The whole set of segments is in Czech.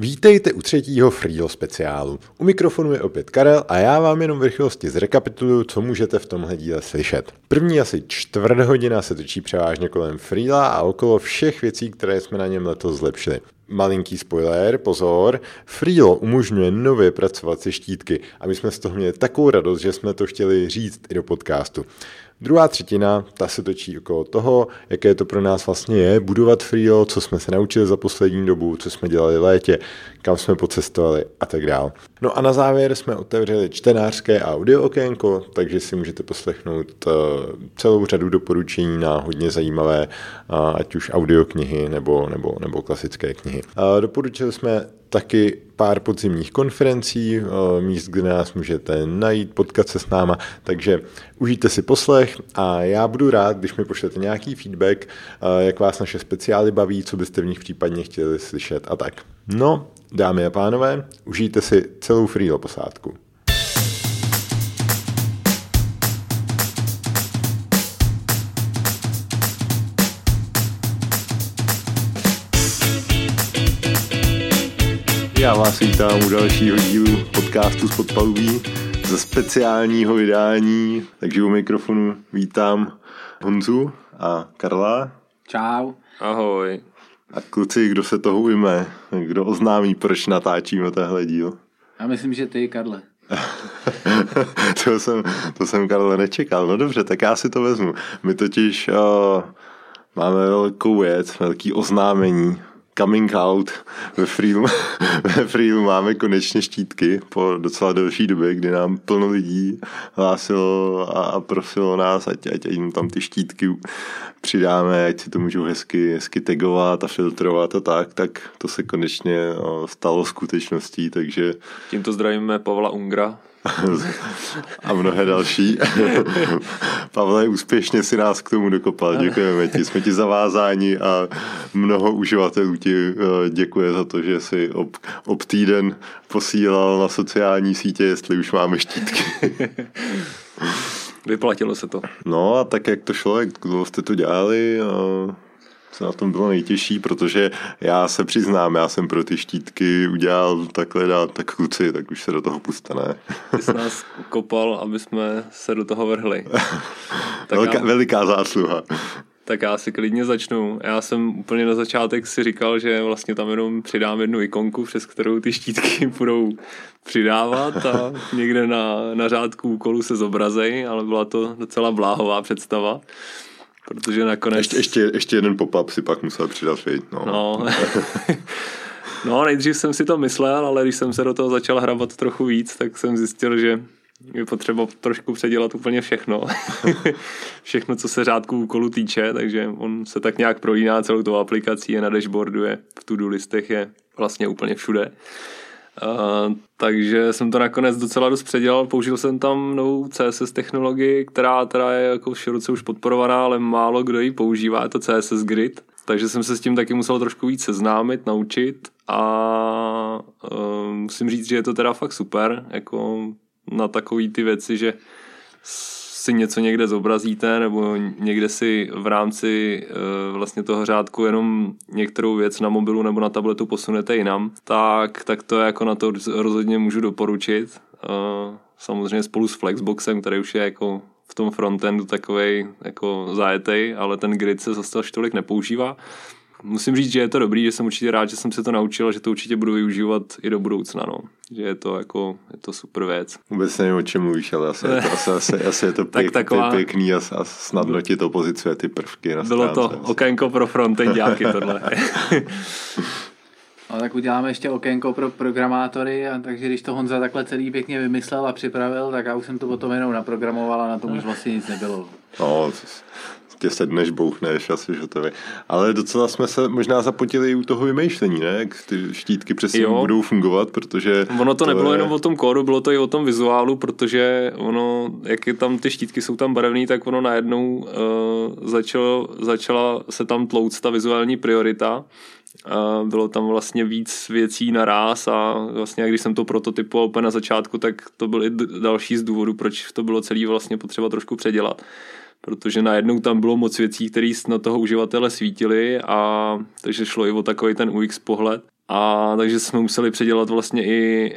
Vítejte u třetího Freelo speciálu. U mikrofonu je opět Karel a já vám jenom v rychlosti zrekapituluju, co můžete v tomhle díle slyšet. První asi čtvrt hodina se točí převážně kolem Freela a okolo všech věcí, které jsme na něm letos zlepšili. Malinký spoiler, pozor, Freelo umožňuje nově pracovat se štítky a my jsme z toho měli takovou radost, že jsme to chtěli říct i do podcastu. Druhá třetina, ta se točí okolo toho, jaké to pro nás vlastně je budovat Freelo, co jsme se naučili za poslední dobu, co jsme dělali v létě, kam jsme pocestovali a tak dále. No a na závěr jsme otevřeli čtenářské audio okénko, takže si můžete poslechnout eh, celou řadu doporučení na hodně zajímavé, ať už audioknihy nebo, nebo, nebo klasické knihy. Doporučili jsme taky pár podzimních konferencí, eh, míst, kde nás můžete najít, potkat se s náma, takže užijte si poslech a já budu rád, když mi pošlete nějaký feedback, eh, jak vás naše speciály baví, co byste v nich případně chtěli slyšet a tak. No, dámy a pánové, užijte si celou Freelo posádku. Já vás vítám u dalšího dílu podcastu z Podpalubí ze speciálního vydání, takže u mikrofonu vítám Honzu a Karla. Čau. Ahoj. A kluci, kdo se toho ujme, kdo oznámí, proč natáčíme tenhle díl? Já myslím, že ty, Karle. to, jsem, to jsem, Karle, nečekal. No dobře, tak já si to vezmu. My totiž uh, máme velkou věc, velký oznámení coming out. Ve Freelu, ve Freelu máme konečně štítky po docela delší době, kdy nám plno lidí hlásilo a, prosilo nás, ať, ať jim tam ty štítky přidáme, ať si to můžou hezky, hezky tagovat a filtrovat a tak, tak to se konečně stalo skutečností, takže... Tímto zdravíme Pavla Ungra, a mnohé další. Pavle, úspěšně si nás k tomu dokopal. Děkujeme ti. Jsme ti zavázáni a mnoho uživatelů ti eh, děkuje za to, že si ob, ob týden posílal na sociální sítě, jestli už máme štítky. Vyplatilo se to. No a tak, jak to šlo, jak dlouho jste to dělali, a co na tom bylo nejtěžší, protože já se přiznám, já jsem pro ty štítky udělal takhle dát, tak kluci, tak už se do toho puste, ne? Ty jsi nás kopal, aby jsme se do toho vrhli. Tak Velká, já, veliká zásluha. Tak já si klidně začnu. Já jsem úplně na začátek si říkal, že vlastně tam jenom přidám jednu ikonku, přes kterou ty štítky budou přidávat a někde na, na řádku úkolu se zobrazejí, ale byla to docela bláhová představa. Protože nakonec... Ještě, ještě, ještě jeden pop-up si pak musel přidat, viď? No. no. no, nejdřív jsem si to myslel, ale když jsem se do toho začal hrabat trochu víc, tak jsem zjistil, že je potřeba trošku předělat úplně všechno. všechno, co se řádku úkolu týče, takže on se tak nějak prolíná celou tou aplikací, je na dashboardu, je v to-do listech, je vlastně úplně všude. Uh, takže jsem to nakonec docela dost předělal, použil jsem tam novou CSS technologii, která teda je jako široce už podporovaná, ale málo kdo ji používá, je to CSS Grid, takže jsem se s tím taky musel trošku víc seznámit, naučit. A uh, musím říct, že je to teda fakt super, jako na takový ty věci, že si něco někde zobrazíte nebo někde si v rámci uh, vlastně toho řádku jenom některou věc na mobilu nebo na tabletu posunete jinam, tak, tak to jako na to rozhodně můžu doporučit. Uh, samozřejmě spolu s Flexboxem, který už je jako v tom frontendu takovej jako zajetej, ale ten grid se zase až tolik nepoužívá musím říct, že je to dobrý, že jsem určitě rád, že jsem se to naučil a že to určitě budu využívat i do budoucna, no. Že je to jako, je to super věc. Vůbec nevím, o čem mluvíš, ale asi, je to, asi, asi, asi je to pěk, tak taková... pěkný a, a snadno ti to pozicuje ty prvky na Bylo stránce. to okénko pro frontendáky tohle. No tak uděláme ještě okénko pro programátory, a takže když to Honza takhle celý pěkně vymyslel a připravil, tak já už jsem to potom jenom naprogramoval a na tom už vlastně nic nebylo. No, tě sedneš, bouchneš a jsi hotový. Ale docela jsme se možná zapotili i u toho vymýšlení, ne? Jak ty štítky přesně jo. budou fungovat, protože... Ono to, to nebylo je... jenom o tom kódu, bylo to i o tom vizuálu, protože ono, jak je tam ty štítky jsou tam barevný, tak ono najednou uh, začalo, začala se tam tlouct ta vizuální priorita. Uh, bylo tam vlastně víc věcí naraz a vlastně když jsem to prototypoval úplně na začátku, tak to byly další z důvodů, proč to bylo celé vlastně potřeba trošku předělat protože najednou tam bylo moc věcí, které na toho uživatele svítily a takže šlo i o takový ten UX pohled. A takže jsme museli předělat vlastně i,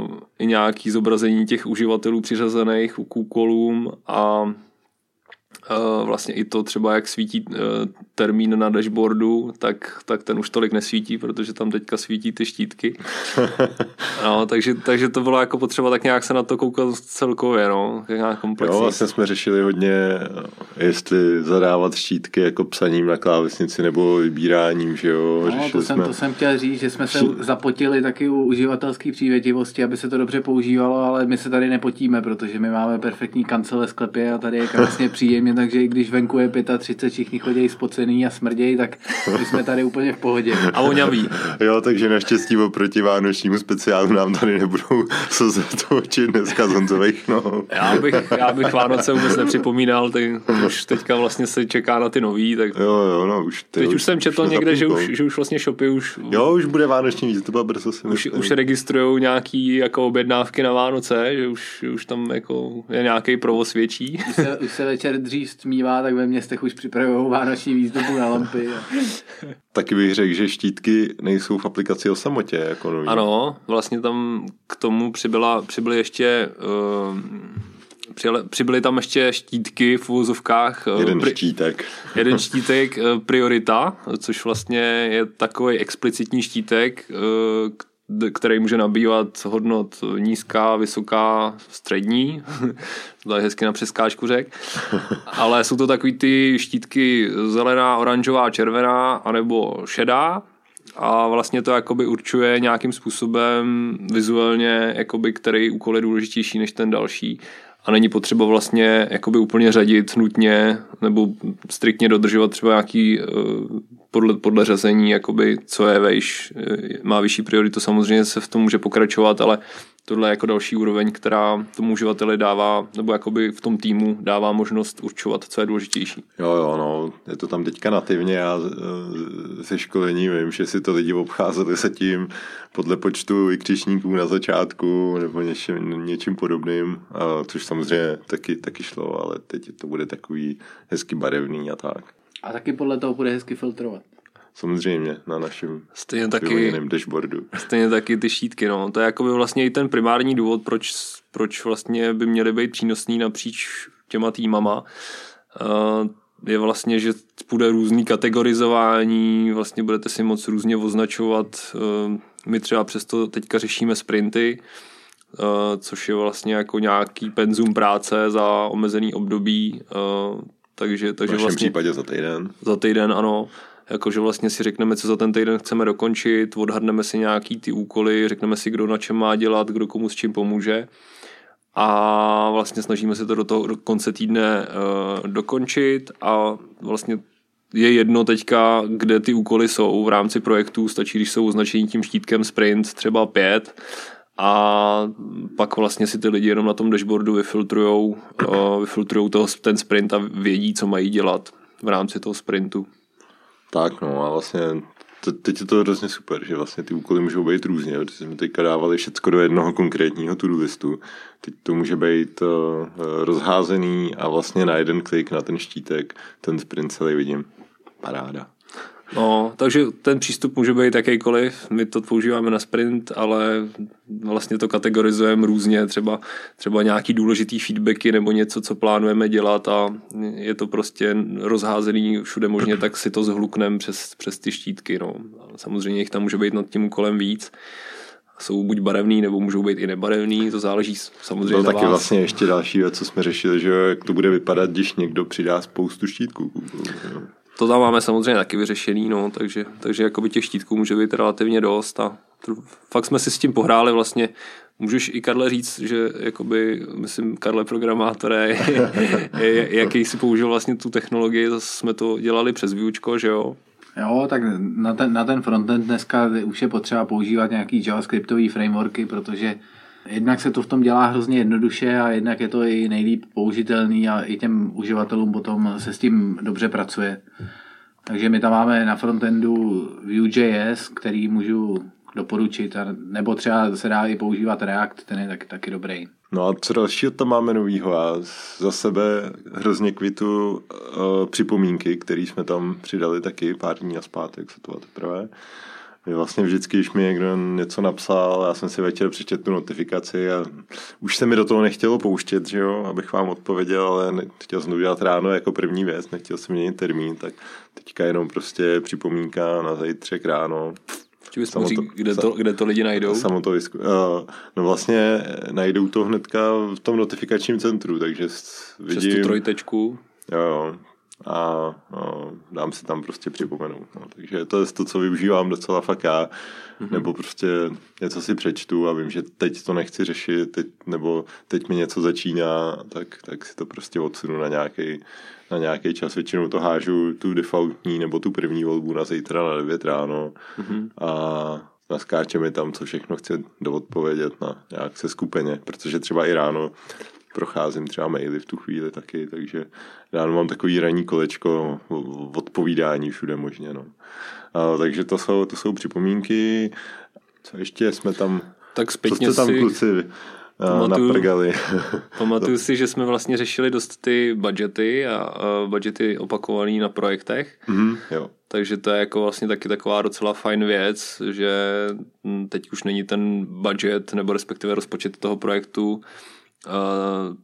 uh, i nějaký zobrazení těch uživatelů přiřazených k úkolům a vlastně i to třeba, jak svítí uh, termín na dashboardu, tak, tak ten už tolik nesvítí, protože tam teďka svítí ty štítky. No, takže, takže to bylo jako potřeba tak nějak se na to koukat celkově, no, nějak komplexně. Jo, vlastně jsme řešili hodně, jestli zadávat štítky jako psaním na klávesnici nebo vybíráním, že jo. No, to, jsem, jsme... to jsem chtěl říct, že jsme se zapotili taky u uživatelské přívětivosti, aby se to dobře používalo, ale my se tady nepotíme, protože my máme perfektní kancele sklepě a tady je krásně příjemně, takže i když venku je 35, všichni chodí spocený a smrdějí, tak my jsme tady úplně v pohodě. A voňaví. jo, takže naštěstí oproti vánočnímu speciálu nám tady nebudou slzet oči dneska z Honzových no. Já bych, já bych Vánoce vůbec nepřipomínal, tak už teďka vlastně se čeká na ty nový, tak jo, jo, no, už, ty, teď už, už jsem četl už někde, že už, že už vlastně shopy už... Jo, už bude vánoční víc, to brzo si už, už registrují nějaký jako objednávky na Vánoce, že už, už tam jako je nějaký provoz větší. Už se, už se večer dřív stmívá, tak ve městech už připravují vánoční výzdobu na lampy. A... Taky bych řekl, že štítky nejsou v aplikaci o samotě. Jako nový. Ano, vlastně tam k tomu přibyla, přibyly ještě uh, přibyly tam ještě štítky v úvozovkách. Eh, jeden pri, štítek. Jeden štítek uh, priorita, což vlastně je takový explicitní štítek, uh, který může nabývat hodnot nízká, vysoká, střední. to je hezky na přeskáčku řek. Ale jsou to takový ty štítky zelená, oranžová, červená, anebo šedá. A vlastně to jakoby určuje nějakým způsobem vizuálně, jakoby, který úkol je důležitější než ten další a není potřeba vlastně jakoby úplně řadit nutně nebo striktně dodržovat třeba nějaký eh, podle, podle řazení, jakoby, co je vejš, eh, má vyšší prioritu, samozřejmě se v tom může pokračovat, ale tohle je jako další úroveň, která tomu uživateli dává, nebo jakoby v tom týmu dává možnost určovat, co je důležitější. Jo, jo, no, je to tam teďka nativně, já eh, ze školení vím, že si to lidi obcházeli se tím podle počtu vykřičníků na začátku nebo něčím, něčím podobným, což samozřejmě taky, taky šlo, ale teď to bude takový hezky barevný a tak. A taky podle toho bude hezky filtrovat. Samozřejmě, na našem stejně taky, dashboardu. Stejně taky ty šítky, no. To je jako by vlastně i ten primární důvod, proč, proč vlastně by měly být přínosný napříč těma týmama. Uh, je vlastně, že bude různý kategorizování, vlastně budete si moc různě označovat. Uh, my třeba přesto teďka řešíme sprinty, uh, což je vlastně jako nějaký penzum práce za omezený období, takže, takže v vlastně, případě za týden. Za týden, ano jakože vlastně si řekneme, co za ten týden chceme dokončit, odhadneme si nějaký ty úkoly, řekneme si, kdo na čem má dělat, kdo komu s čím pomůže a vlastně snažíme se to do toho do konce týdne uh, dokončit a vlastně je jedno teďka, kde ty úkoly jsou v rámci projektu, stačí, když jsou označení tím štítkem sprint třeba pět a pak vlastně si ty lidi jenom na tom dashboardu vyfiltrujou, uh, vyfiltrujou toho, ten sprint a vědí, co mají dělat v rámci toho sprintu. Tak no a vlastně teď je to hrozně super, že vlastně ty úkoly můžou být různě, protože jsme teďka dávali všechno do jednoho konkrétního to listu. Teď to může být uh, rozházený a vlastně na jeden klik na ten štítek ten sprint celý vidím. Paráda. No, takže ten přístup může být jakýkoliv, my to používáme na sprint, ale vlastně to kategorizujeme různě, třeba, třeba nějaký důležitý feedbacky nebo něco, co plánujeme dělat a je to prostě rozházený všude možně, tak si to zhlukneme přes, přes ty štítky. No. Samozřejmě jich tam může být nad tím úkolem víc jsou buď barevný, nebo můžou být i nebarevný, to záleží samozřejmě to na taky vás. vlastně ještě další věc, co jsme řešili, že jak to bude vypadat, když někdo přidá spoustu štítků. To tam máme samozřejmě taky vyřešený, no, takže, takže jakoby těch štítků může být relativně dost a fakt jsme si s tím pohráli vlastně Můžeš i Karle říct, že jakoby, myslím, Karle programátore, jaký si použil vlastně tu technologii, jsme to dělali přes výučko, že jo? Jo, tak na ten, na ten frontend dneska už je potřeba používat nějaký javascriptový frameworky, protože jednak se to v tom dělá hrozně jednoduše a jednak je to i nejlíp použitelný a i těm uživatelům potom se s tím dobře pracuje. Takže my tam máme na frontendu Vue.js, který můžu doporučit, nebo třeba se dá i používat React, ten je taky, taky dobrý. No a co dalšího tam máme novýho? Já za sebe hrozně kvitu uh, připomínky, které jsme tam přidali taky pár dní a zpátek, co to teprve. Vlastně vždycky, když mi někdo něco napsal, já jsem si večer přečetl tu notifikaci a už se mi do toho nechtělo pouštět, že jo, abych vám odpověděl, ale chtěl jsem to udělat ráno jako první věc, nechtěl jsem měnit termín, tak teďka jenom prostě připomínka na zítřek ráno. Či bys kde, to, kde to lidi najdou? Samo to vysku... No vlastně najdou to hnedka v tom notifikačním centru, takže vidím... Přes tu trojtečku? Jo, jo, a no, dám si tam prostě připomenout. No. Takže to je to, co využívám docela fakt já, mm-hmm. nebo prostě něco si přečtu a vím, že teď to nechci řešit, teď, nebo teď mi něco začíná, tak, tak si to prostě odsunu na nějaký na nějaký čas. Většinou to hážu tu defaultní nebo tu první volbu na zítra na 9 ráno mm-hmm. a naskáče mi tam, co všechno chci doodpovědět na nějak se skupeně, protože třeba i ráno procházím třeba maily v tu chvíli taky, takže já mám takový ranní kolečko odpovídání všude možně. No. A, takže to jsou, to jsou připomínky. Co ještě jsme tam... Tak zpětně co jste tam si... kluci pamatuju, naprgali. pamatuju si, že jsme vlastně řešili dost ty budgety a, a budgety opakovaný na projektech. Mm, jo. Takže to je jako vlastně taky taková docela fajn věc, že teď už není ten budget nebo respektive rozpočet toho projektu uh,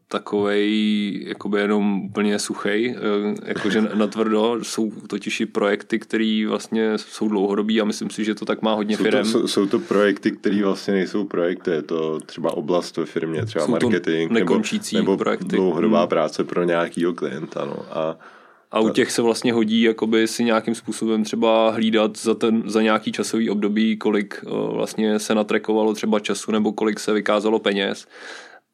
takovej jakoby jenom úplně suchej, uh, jakože natvrdo, jsou totiž i projekty, které vlastně jsou dlouhodobí a myslím si, že to tak má hodně firm. jsou, jsou to projekty, které vlastně nejsou projekty, je to třeba oblast ve firmě, třeba jsou marketing nebo, nebo projekty. dlouhodobá hmm. práce pro nějakýho klienta. No. A a u těch se vlastně hodí jakoby si nějakým způsobem třeba hlídat za, ten, za nějaký časový období, kolik uh, vlastně se natrekovalo třeba času nebo kolik se vykázalo peněz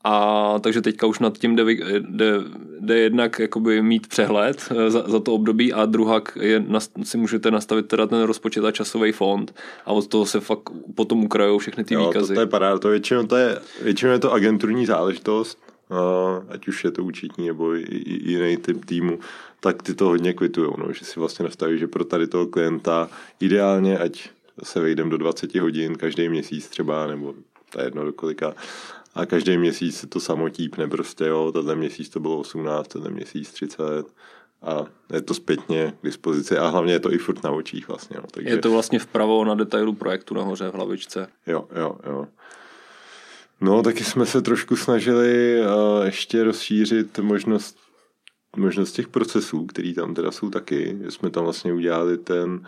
a takže teďka už nad tím jde, jde, jde jednak jakoby mít přehled eh, za, za to období a druhá je, si můžete nastavit teda ten rozpočet a časový fond a od toho se fakt potom ukrajou všechny ty jo, výkazy. To, to je paráda, to většinou, to je, většinou je to agenturní záležitost, ať už je to účetní nebo jiný typ týmu, tak ty to hodně kvitujou, no, že si vlastně nastaví, že pro tady toho klienta ideálně, ať se vejdem do 20 hodin každý měsíc třeba, nebo to je jedno do kolika, a každý měsíc se to samo típne prostě, jo, tenhle měsíc to bylo 18, tenhle měsíc 30 a je to zpětně k dispozici a hlavně je to i furt na očích vlastně. No, takže... Je to vlastně vpravo na detailu projektu nahoře v hlavičce. Jo, jo, jo. No, taky jsme se trošku snažili uh, ještě rozšířit možnost, možnost těch procesů, který tam teda jsou taky. Že jsme tam vlastně udělali ten,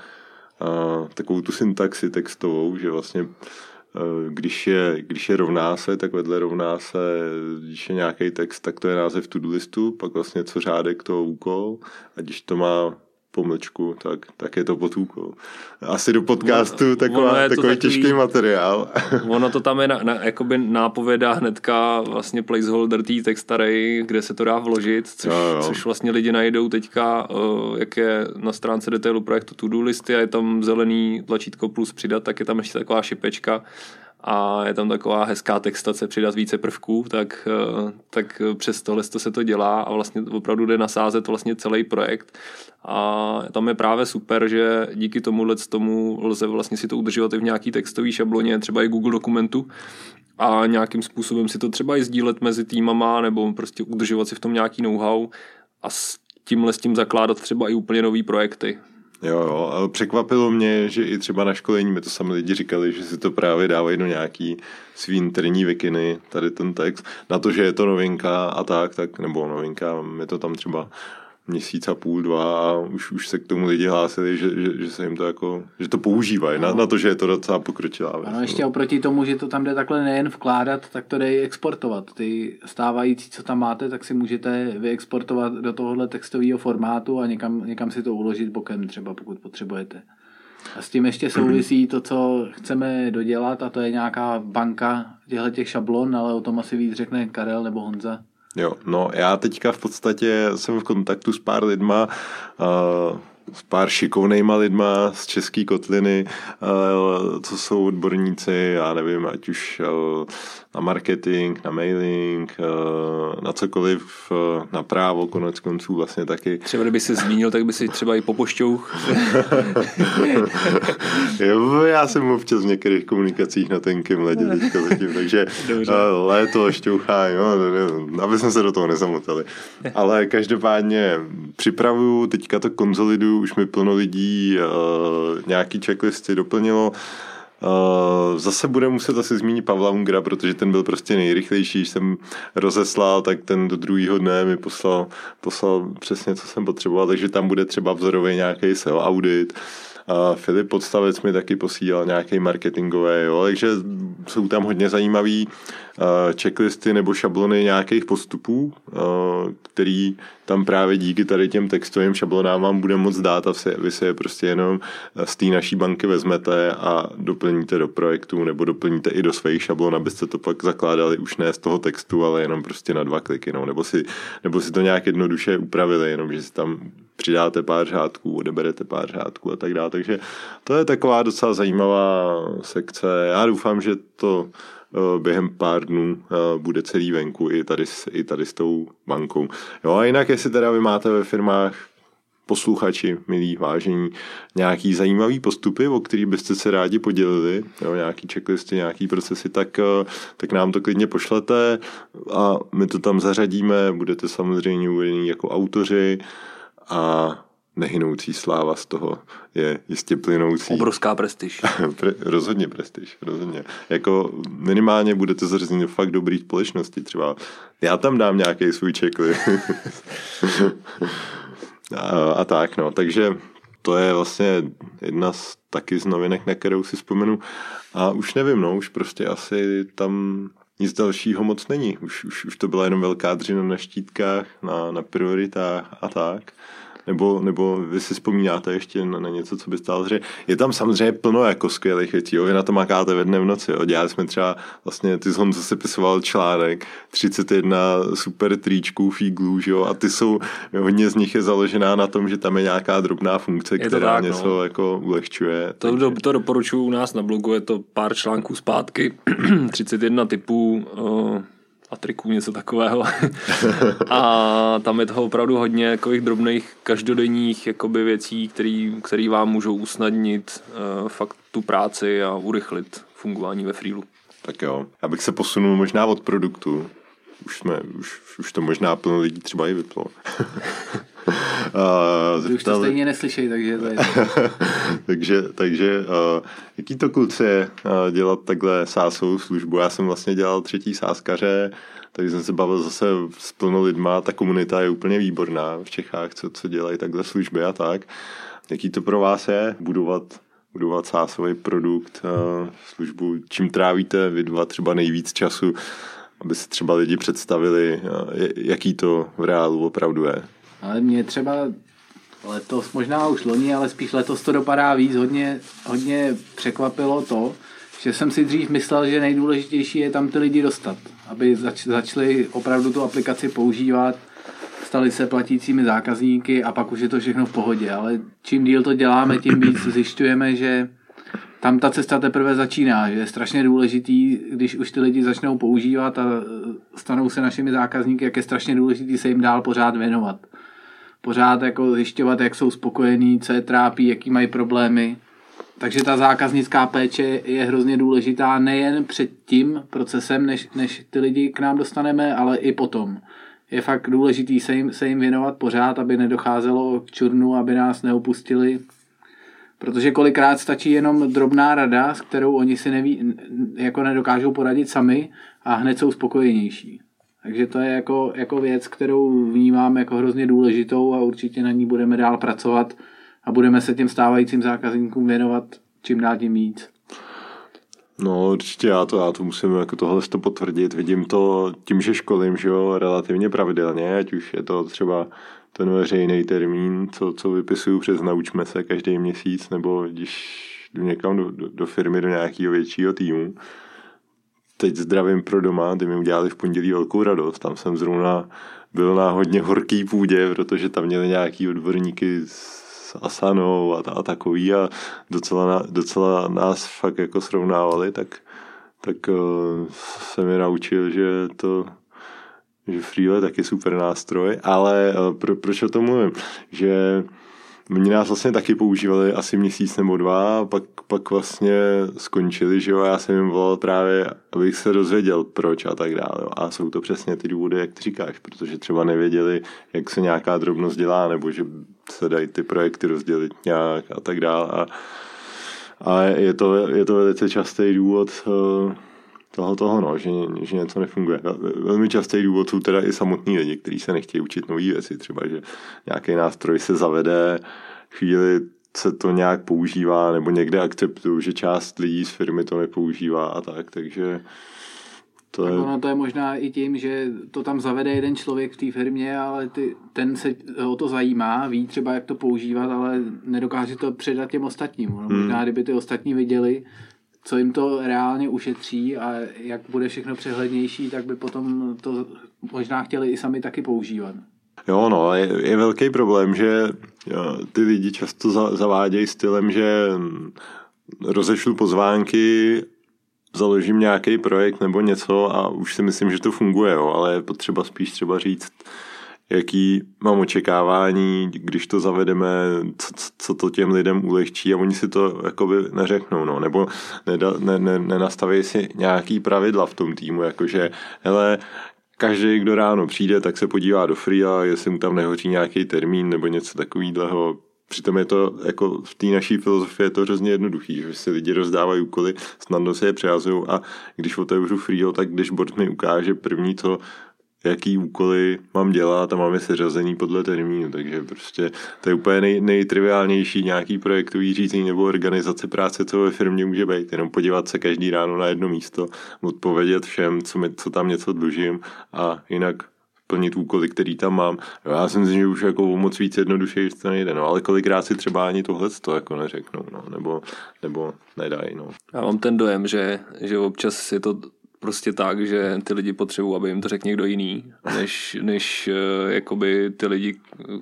uh, takovou tu syntaxi textovou, že vlastně když je, když je rovná se, tak vedle rovná se, když je nějaký text, tak to je název to-do listu, pak vlastně co řádek toho úkol. A když to má pomlčku, tak, tak je to potůkol. Asi do podcastu ono, taková, ono takový, takový těžký materiál. Ono to tam je na, na, jakoby nápověda hnedka vlastně placeholder tý text starý, kde se to dá vložit, což, jo, jo. což vlastně lidi najdou teďka, uh, jak je na stránce detailu projektu to-do listy a je tam zelený tlačítko plus přidat, tak je tam ještě taková šipečka, a je tam taková hezká textace přidat více prvků, tak, eh, tak přes tohle to se to dělá a vlastně opravdu jde nasázet vlastně celý projekt. A tam je právě super, že díky tomu tomu lze vlastně si to udržovat i v nějaký textový šabloně, třeba i Google dokumentu a nějakým způsobem si to třeba i sdílet mezi týmama nebo prostě udržovat si v tom nějaký know-how a s tímhle s tím zakládat třeba i úplně nové projekty. Jo, jo, ale překvapilo mě, že i třeba na školení mi to sami lidi říkali, že si to právě dávají do nějaký svý interní vikiny, tady ten text, na to, že je to novinka a tak, tak nebo novinka, je to tam třeba měsíc a půl, dva a už, už se k tomu lidi hlásili, že, že, že se jim to jako, že to používají, no. na, na, to, že je to docela pokročilá věc. Ano, ještě no. oproti tomu, že to tam jde takhle nejen vkládat, tak to jde i exportovat. Ty stávající, co tam máte, tak si můžete vyexportovat do tohohle textového formátu a někam, někam si to uložit bokem třeba, pokud potřebujete. A s tím ještě souvisí to, co chceme dodělat a to je nějaká banka těchto těch šablon, ale o tom asi víc řekne Karel nebo Honza. Jo, no já teďka v podstatě jsem v kontaktu s pár lidma, uh, s pár šikovnejma lidma z České kotliny, co jsou odborníci, já nevím, ať už na marketing, na mailing, eh, na cokoliv, eh, na právo, konec konců vlastně taky. Třeba kdyby se zmínil, tak by si třeba i popošťou. jo, já jsem občas v některých komunikacích na tenkém ledě teďka zatím, takže Dobře. Eh, léto, šťouchá, jo, aby jsme se do toho nezamotali. Ale každopádně připravuju, teďka to konzoliduju už mi plno lidí nějaký checklisty doplnilo. Uh, zase bude muset asi zmínit Pavla Ungra, protože ten byl prostě nejrychlejší, když jsem rozeslal, tak ten do druhého dne mi poslal, poslal přesně, co jsem potřeboval, takže tam bude třeba vzorový nějaký SEO audit, a Filip Podstavec mi taky posílal nějaký marketingový, jo, takže jsou tam hodně zajímavý checklisty nebo šablony nějakých postupů, který tam právě díky tady těm textovým šablonám vám bude moc dát a vy si je prostě jenom z té naší banky vezmete a doplníte do projektu nebo doplníte i do svých šablon, abyste to pak zakládali už ne z toho textu, ale jenom prostě na dva kliky, no, nebo, si, nebo si to nějak jednoduše upravili, jenom že si tam přidáte pár řádků, odeberete pár řádků a tak dále. Takže to je taková docela zajímavá sekce. Já doufám, že to eh, během pár dnů eh, bude celý venku i tady, i tady s tou bankou. Jo a jinak, jestli teda vy máte ve firmách posluchači, milí, vážení, nějaký zajímavý postupy, o který byste se rádi podělili, jo, nějaký checklisty, nějaký procesy, tak, eh, tak nám to klidně pošlete a my to tam zařadíme, budete samozřejmě uvedení jako autoři, a nehynoucí sláva z toho je jistě plynoucí. Obrovská prestiž. Pre, rozhodně prestiž, rozhodně. Jako minimálně budete zařazeni fakt dobrý společnosti. Třeba já tam dám nějaký svůj čekli. a, a tak, no. Takže to je vlastně jedna z taky z novinek, na kterou si vzpomenu. A už nevím, no, už prostě asi tam nic dalšího moc není. Už, už, už to byla jenom velká dřina na štítkách, na, na prioritách a tak nebo, nebo vy si vzpomínáte ještě na, na něco, co by stálo že Je tam samozřejmě plno jako skvělých věcí, jo? vy na to makáte ve dne v noci, jo? dělali jsme třeba vlastně, ty Honzo se pisoval článek, 31 super tričků, fíglů, že jo? a ty jsou, hodně z nich je založená na tom, že tam je nějaká drobná funkce, je která tak, no. něco no. jako ulehčuje. To, takže... to doporučuji u nás na blogu, je to pár článků zpátky, 31 typů uh a triků, něco takového. a tam je toho opravdu hodně takových drobných každodenních jakoby věcí, které vám můžou usnadnit uh, fakt tu práci a urychlit fungování ve freelu. Tak jo, já bych se posunul možná od produktu. Už, jsme, už, už to možná plno lidí třeba i vyplo. Zeptali... Už to stejně neslyšej, takže to je... takže, takže uh, jaký to kluci je uh, dělat takhle sásovou službu? Já jsem vlastně dělal třetí sáskaře, takže jsem se bavil zase s plno lidma, ta komunita je úplně výborná v Čechách, co, co dělají takhle služby a tak. Jaký to pro vás je budovat budovat sásový produkt, službu, čím trávíte vy dva třeba nejvíc času, aby se třeba lidi představili, jaký to v reálu opravdu je. Ale mě třeba letos, možná už loni, ale spíš letos to dopadá víc, hodně, hodně překvapilo to, že jsem si dřív myslel, že nejdůležitější je tam ty lidi dostat, aby zač, začali opravdu tu aplikaci používat, stali se platícími zákazníky a pak už je to všechno v pohodě. Ale čím díl to děláme, tím víc zjišťujeme, že tam ta cesta teprve začíná, že je strašně důležitý, když už ty lidi začnou používat a stanou se našimi zákazníky, jak je strašně důležitý se jim dál pořád věnovat pořád jako zjišťovat, jak jsou spokojení, co je trápí, jaký mají problémy. Takže ta zákaznická péče je hrozně důležitá nejen před tím procesem, než, než ty lidi k nám dostaneme, ale i potom. Je fakt důležitý se jim, se jim věnovat pořád, aby nedocházelo k čurnu, aby nás neopustili. Protože kolikrát stačí jenom drobná rada, s kterou oni si neví, jako nedokážou poradit sami a hned jsou spokojenější. Takže to je jako, jako věc, kterou vnímám jako hrozně důležitou a určitě na ní budeme dál pracovat a budeme se těm stávajícím zákazníkům věnovat čím dál tím víc. No určitě já to, já to musím jako tohle to potvrdit. Vidím to tím, že školím že jo, relativně pravidelně, ať už je to třeba ten veřejný termín, co, co vypisuju přes Naučme se každý měsíc, nebo když jdu někam do, do, do firmy, do nějakého většího týmu, teď zdravím pro doma, ty mi udělali v pondělí velkou radost. Tam jsem zrovna byl na hodně horký půdě, protože tam měli nějaký odborníky s Asanou a, a takový a docela, docela nás fakt jako srovnávali, tak, tak uh, jsem je naučil, že to že Freeware je taky super nástroj, ale uh, pro, proč o tom mluvím? Že Oni nás vlastně taky používali asi měsíc nebo dva, pak, pak vlastně skončili, že jo, já jsem jim volal právě, abych se dozvěděl, proč a tak dále. A jsou to přesně ty důvody, jak ty říkáš, protože třeba nevěděli, jak se nějaká drobnost dělá, nebo že se dají ty projekty rozdělit nějak a tak dále. A, a je, to, je to velice častý důvod eh, toho, toho no, že, že něco nefunguje. Velmi častý důvod jsou teda i samotní lidi, kteří se nechtějí učit nové věci. Třeba, že nějaký nástroj se zavede, chvíli se to nějak používá, nebo někde akceptují, že část lidí z firmy to nepoužívá a tak, takže to je... ono to je možná i tím, že to tam zavede jeden člověk v té firmě, ale ty, ten se o to zajímá, ví třeba, jak to používat, ale nedokáže to předat těm ostatním. No, hmm. Možná, kdyby ty ostatní viděli, co jim to reálně ušetří a jak bude všechno přehlednější, tak by potom to možná chtěli i sami taky používat. Jo, no, je, je velký problém, že jo, ty lidi často za, zavádějí stylem, že rozešlu pozvánky, založím nějaký projekt nebo něco a už si myslím, že to funguje, jo, ale je potřeba spíš třeba říct, jaký mám očekávání, když to zavedeme, co, co to těm lidem ulehčí a oni si to jakoby neřeknou, no, nebo neda, ne, ne, nenastaví si nějaký pravidla v tom týmu, jakože, hele, každý, kdo ráno přijde, tak se podívá do free a jestli mu tam nehoří nějaký termín nebo něco takového. Přitom je to jako v té naší filozofii je to hrozně jednoduchý, že si lidi rozdávají úkoly, snadno se je přehazují a když otevřu freeho, tak dashboard mi ukáže první, co jaký úkoly mám dělat a máme seřazený podle termínu, takže prostě to je úplně nej, nejtriviálnější nějaký projektový řízení nebo organizace práce, co ve firmě může být, jenom podívat se každý ráno na jedno místo, odpovědět všem, co, mi, co tam něco dlužím a jinak plnit úkoly, který tam mám. Já si myslím, že už jako o moc víc jednoduše to nejde, no, ale kolikrát si třeba ani tohle to jako neřeknou, no, nebo, nebo nedají, no. Já mám ten dojem, že, že občas je to prostě tak, že ty lidi potřebují, aby jim to řekl někdo jiný, než, než uh, jakoby ty lidi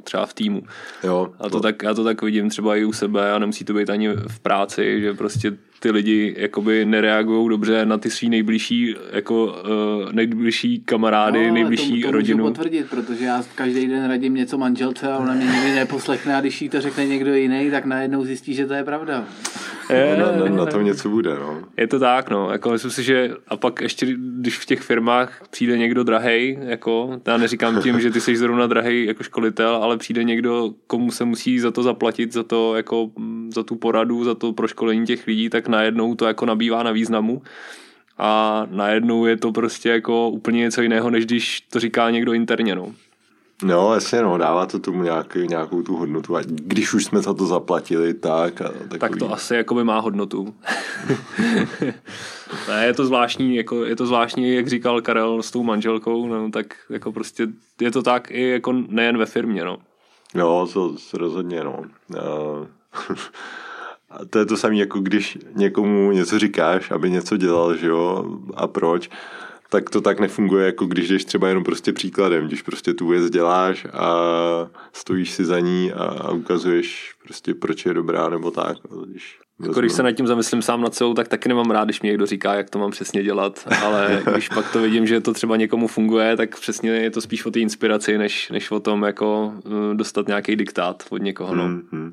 třeba v týmu. Jo, a to, to tak, já to tak vidím třeba i u sebe a nemusí to být ani v práci, že prostě ty lidi jakoby nereagují dobře na ty svý nejbližší jako uh, nejbližší kamarády, no, nejbližší to, to rodinu. To potvrdit, protože já každý den radím něco manželce a ona mě nikdy neposlechne a když jí to řekne někdo jiný, tak najednou zjistí, že to je pravda. Je, na, na, na tom něco bude, no. Je to tak, no. Jako myslím si, že a pak ještě, když v těch firmách přijde někdo drahej, jako, já neříkám tím, že ty jsi zrovna drahej jako školitel, ale přijde někdo, komu se musí za to zaplatit, za to, jako, za tu poradu, za to proškolení těch lidí, tak najednou to jako nabývá na významu a najednou je to prostě jako úplně něco jiného, než když to říká někdo interně, no. No, jasně, no, dává to tomu nějaký, nějakou tu hodnotu. A když už jsme za to zaplatili, tak... A takový... Tak to asi jako by má hodnotu. ne, je to zvláštní, jako, je to zvláštní, jak říkal Karel s tou manželkou, no, tak jako prostě je to tak i jako nejen ve firmě, no. Jo, to, to rozhodně, no. A to je to samé, jako když někomu něco říkáš, aby něco dělal, že jo, a proč tak to tak nefunguje, jako když jdeš třeba jenom prostě příkladem, když prostě tu věc děláš a stojíš si za ní a, a ukazuješ prostě, proč je dobrá nebo tak. Když, jako když se nad tím zamyslím sám nad sebou, tak taky nemám rád, když mi někdo říká, jak to mám přesně dělat, ale když pak to vidím, že to třeba někomu funguje, tak přesně je to spíš o té inspiraci, než, než o tom jako eh, dostat nějaký diktát od někoho. No. Mm-hmm.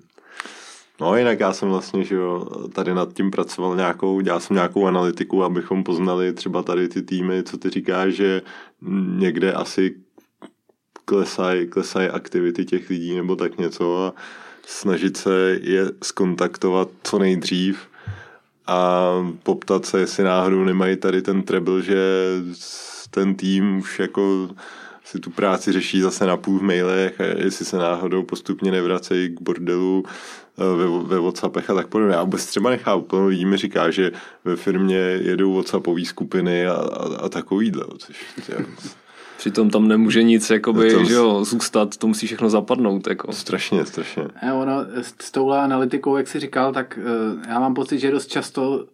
No jinak já jsem vlastně, že jo, tady nad tím pracoval nějakou, dělal jsem nějakou analytiku, abychom poznali třeba tady ty týmy, co ty říkáš, že někde asi klesají klesaj aktivity těch lidí nebo tak něco a snažit se je skontaktovat co nejdřív a poptat se, jestli náhodou nemají tady ten treble, že ten tým už jako si tu práci řeší zase na půl v mailech a jestli se náhodou postupně nevracejí k bordelu ve, ve Whatsappech a tak podobně. Já vůbec třeba nechápu, plno lidí mi říká, že ve firmě jedou Whatsappové skupiny a, a, a takovýhle, což je, Přitom tam nemůže nic jakoby, to, že jo, zůstat, to musí všechno zapadnout. Jako. Strašně, strašně. A ono, s touhle analytikou, jak jsi říkal, tak uh, já mám pocit, že dost často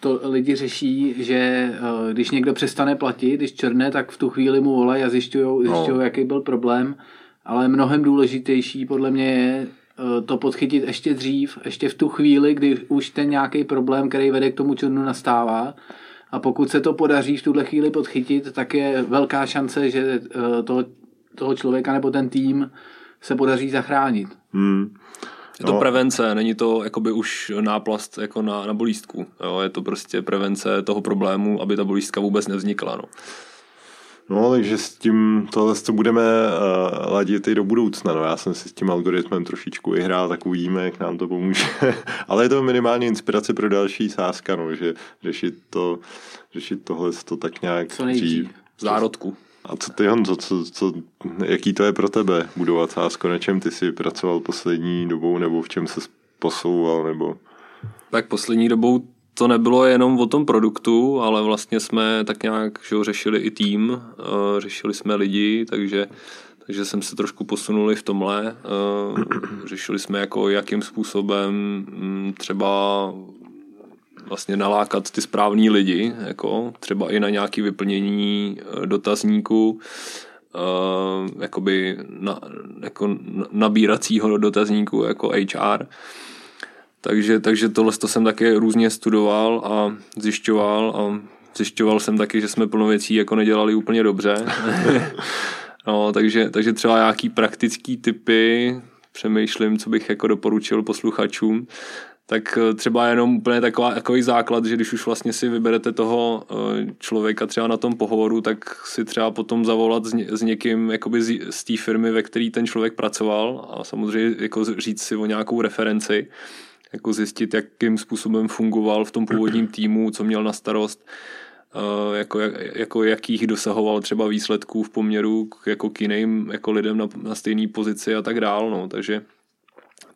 to lidi řeší, že uh, když někdo přestane platit, když černé, tak v tu chvíli mu volají a zjišťují, no. jaký byl problém. Ale mnohem důležitější podle mě je Eh, to podchytit ještě dřív, ještě v tu chvíli, kdy už ten nějaký problém, který vede k tomu černu, nastává. A pokud se to podaří v tuhle chvíli podchytit, tak je velká šance, že eh, toho, toho člověka nebo ten tým se podaří zachránit. Hmm. Je to no. prevence, není to jakoby už náplast jako na, na bolístku. Jo? Je to prostě prevence toho problému, aby ta bolístka vůbec nevznikla. No. No, takže s tím tohle to budeme uh, ladit i do budoucna. No, já jsem si s tím algoritmem trošičku vyhrál, tak uvidíme, jak nám to pomůže. Ale je to minimálně inspirace pro další sázka, no, že řešit, to, řešit tohle to tak nějak Co dřív. Zárodku. A co ty, Honzo, co, co, jaký to je pro tebe budovat sázko? Na čem ty jsi pracoval poslední dobou, nebo v čem se posouval, nebo... Tak poslední dobou to nebylo jenom o tom produktu, ale vlastně jsme tak nějak že řešili i tým, eh, řešili jsme lidi, takže, takže jsem se trošku posunuli v tomhle. Eh, řešili jsme jako jakým způsobem mm, třeba vlastně nalákat ty správní lidi, jako třeba i na nějaké vyplnění eh, dotazníku, jakoby na, jako nabíracího dotazníku jako HR. Takže, takže tohle to jsem také různě studoval a zjišťoval a zjišťoval jsem taky, že jsme plno věcí jako nedělali úplně dobře. no, takže, takže třeba nějaký praktický typy, přemýšlím, co bych jako doporučil posluchačům, tak eh, třeba jenom úplně taková, takový základ, že když už vlastně si vyberete toho eh, člověka třeba na tom pohovoru, tak si třeba potom zavolat s, ně, s někým jakoby z, z té firmy, ve které ten člověk pracoval a samozřejmě jako říct si o nějakou referenci jako zjistit, jakým způsobem fungoval v tom původním týmu, co měl na starost, eh, jako, jako jakých dosahoval třeba výsledků v poměru k, jako k jiným jako lidem na, na stejné pozici a tak dál. No. Takže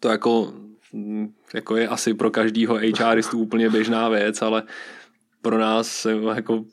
to jako, mm, jako je asi pro každýho HRistu úplně běžná věc, ale pro nás jako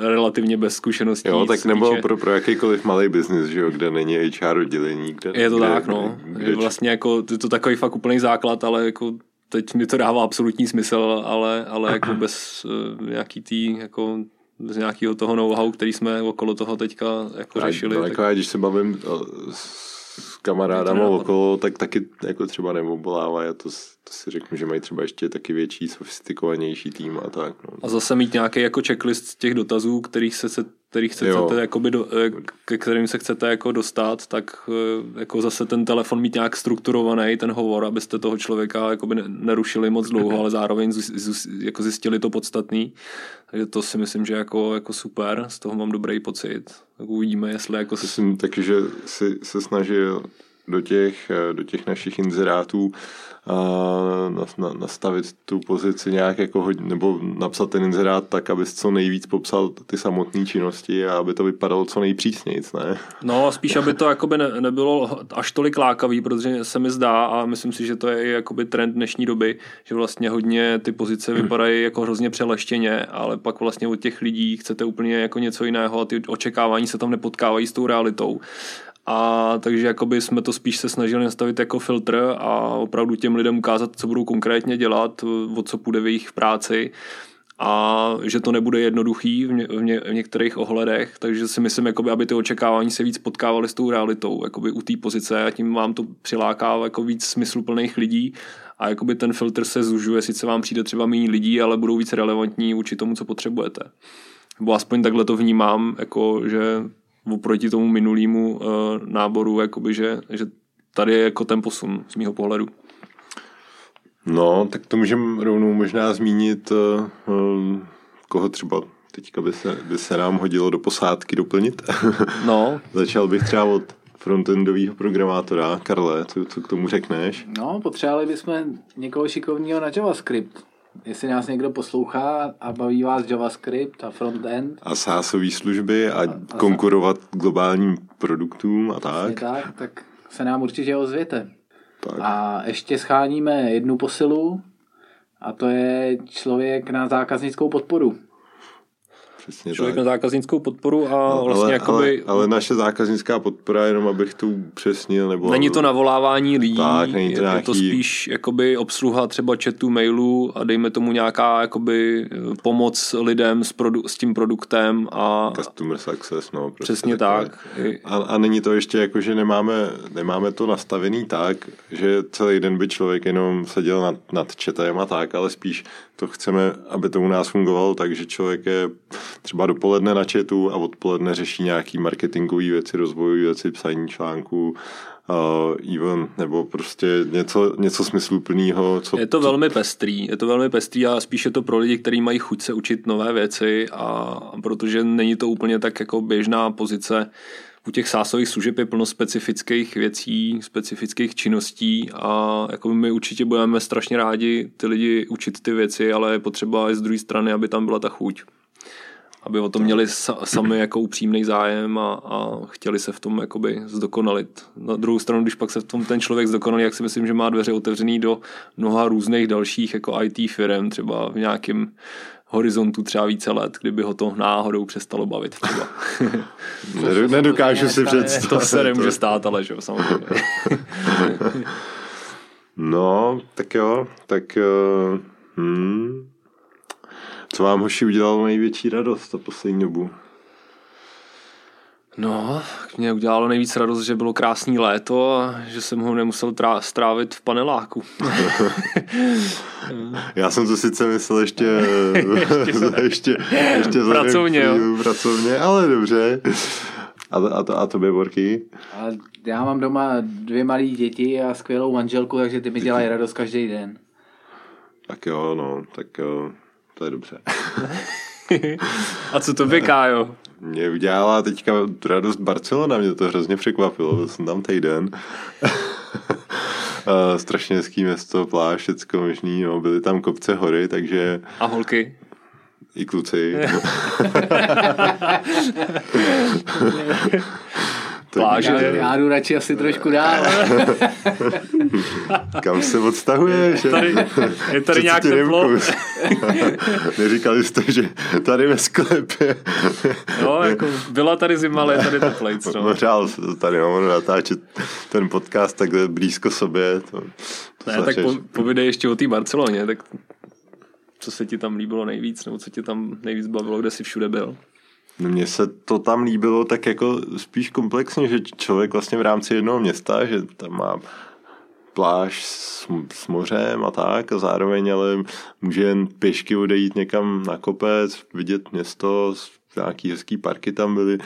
relativně bez zkušeností. Jo, tak nebo pro, pro jakýkoliv malý biznis, že jo, kde není HR oddělení. Kde, je to kde, tak, no. Kde, kde, vlastně jako, je to takový fakt úplný základ, ale jako teď mi to dává absolutní smysl, ale, ale jako bez uh, nějaký tý, jako bez nějakého toho know-how, který jsme okolo toho teďka jako řešili. Tak... jako já, když se bavím uh, s kamarádama okolo, tak taky jako třeba neobolávají a to, to si řeknu, že mají třeba ještě taky větší, sofistikovanější tým a tak. No. A zase mít nějaký jako checklist těch dotazů, kterých se, se kterých se chcete, jakoby do, eh, ke kterým se chcete jako dostat, tak eh, jako zase ten telefon mít nějak strukturovaný, ten hovor, abyste toho člověka jakoby nerušili moc dlouho, ale zároveň jako zjistili to podstatný. Takže to si myslím, že jako, jako super, z toho mám dobrý pocit. Tak uvidíme, jestli jako... Myslím taky, že si se snažil do těch, eh, do těch našich inzerátů nastavit tu pozici nějak jako hodně, nebo napsat ten inzerát tak, aby co nejvíc popsal ty samotné činnosti a aby to vypadalo co nejpřísnějc, ne? No, spíš, aby to jakoby ne, nebylo až tolik lákavý, protože se mi zdá a myslím si, že to je jakoby trend dnešní doby, že vlastně hodně ty pozice vypadají jako hrozně přeleštěně, ale pak vlastně od těch lidí chcete úplně jako něco jiného a ty očekávání se tam nepotkávají s tou realitou. A takže jakoby jsme to spíš se snažili nastavit jako filtr a opravdu těm lidem ukázat, co budou konkrétně dělat, o co půjde v jejich práci a že to nebude jednoduchý v, ně, v, ně, v některých ohledech, takže si myslím, jakoby, aby ty očekávání se víc potkávaly s tou realitou jakoby u té pozice a tím vám to přiláká jako víc smysluplných lidí a jakoby ten filtr se zužuje, sice vám přijde třeba méně lidí, ale budou víc relevantní vůči tomu, co potřebujete. Nebo aspoň takhle to vnímám, jako, že oproti tomu minulému uh, náboru, jakoby, že, že tady je jako ten posun z mého pohledu. No, tak to můžeme rovnou možná zmínit, uh, koho třeba teďka by se, by se nám hodilo do posádky doplnit. No. Začal bych třeba od frontendového programátora. Karle, co, co k tomu řekneš? No, potřebovali bychom někoho šikovného na JavaScript jestli nás někdo poslouchá a baví vás JavaScript a frontend. A sásové služby a, a, a konkurovat a... globálním produktům a tak. tak. Tak se nám určitě ozvěte. Tak. A ještě scháníme jednu posilu a to je člověk na zákaznickou podporu. Přesně člověk tak. na zákaznickou podporu a no, vlastně ale, jakoby... Ale, ale naše zákaznická podpora, jenom abych tu přesnil, nebo... Není to navolávání lidí, tak, není to, nějaký... je to spíš jakoby obsluha třeba chatu, mailu a dejme tomu nějaká jakoby pomoc lidem s, produ- s tím produktem a... Customer success, no. Prostě Přesně tak. A, a není to ještě jako, že nemáme, nemáme to nastavený tak, že celý den by člověk jenom seděl nad, nad chatem a tak, ale spíš to chceme, aby to u nás fungovalo tak, že člověk je třeba dopoledne na chatu a odpoledne řeší nějaký marketingové věci, rozvojové věci, psaní článků, uh, even, nebo prostě něco, něco smysluplného. Co, je to velmi pestrý, je to velmi pestrý a spíš je to pro lidi, kteří mají chuť se učit nové věci a protože není to úplně tak jako běžná pozice, u těch sásových služeb je plno specifických věcí, specifických činností a jako my určitě budeme strašně rádi ty lidi učit ty věci, ale je potřeba i z druhé strany, aby tam byla ta chuť. Aby o tom měli sami jako upřímný zájem a, a chtěli se v tom jakoby zdokonalit. Na druhou stranu, když pak se v tom ten člověk zdokonalí, jak si myslím, že má dveře otevřený do mnoha různých dalších jako IT firm, třeba v nějakém horizontu třeba více let, kdyby ho to náhodou přestalo bavit třeba. Nedokážu si představit. To se nemůže stát, ale že jo, samozřejmě. no, tak jo, tak uh, hmm. co vám hoši udělalo největší radost za poslední dobu? No, mě udělalo nejvíc radost, že bylo krásný léto a že jsem ho nemusel trá- strávit v paneláku. Já jsem to sice myslel ještě, ještě, ještě, ještě pracovně, jo. pracovně, ale dobře. A, a, to, a to by Borky? A já mám doma dvě malé děti a skvělou manželku, takže ty mi dělají radost každý den. Tak jo, no, tak jo, to je dobře. a co to by, Kájo? Mě udělala teďka radost Barcelona, mě to hrozně překvapilo, byl jsem tam týden. strašně hezký město, pláž, všecko možný, no, byly tam kopce hory, takže... A holky? I kluci. Pláže. Já, já jdu radši asi trošku dál. Kam se odstahuješ? Tady, je tady nějak teplo? Neříkali jste, že tady ve sklepě. no, jako byla tady zima, ale je tady teplejc. No. Přál tady mám natáčet ten podcast takhle blízko sobě. To, to ne, tak po, povídej ještě o té Barceloně, tak co se ti tam líbilo nejvíc, nebo co ti tam nejvíc bavilo, kde jsi všude byl? Mně se to tam líbilo tak jako spíš komplexně, že člověk vlastně v rámci jednoho města, že tam má pláž s, s mořem a tak a zároveň ale může jen pěšky odejít někam na kopec, vidět město, nějaký hezký parky tam byly,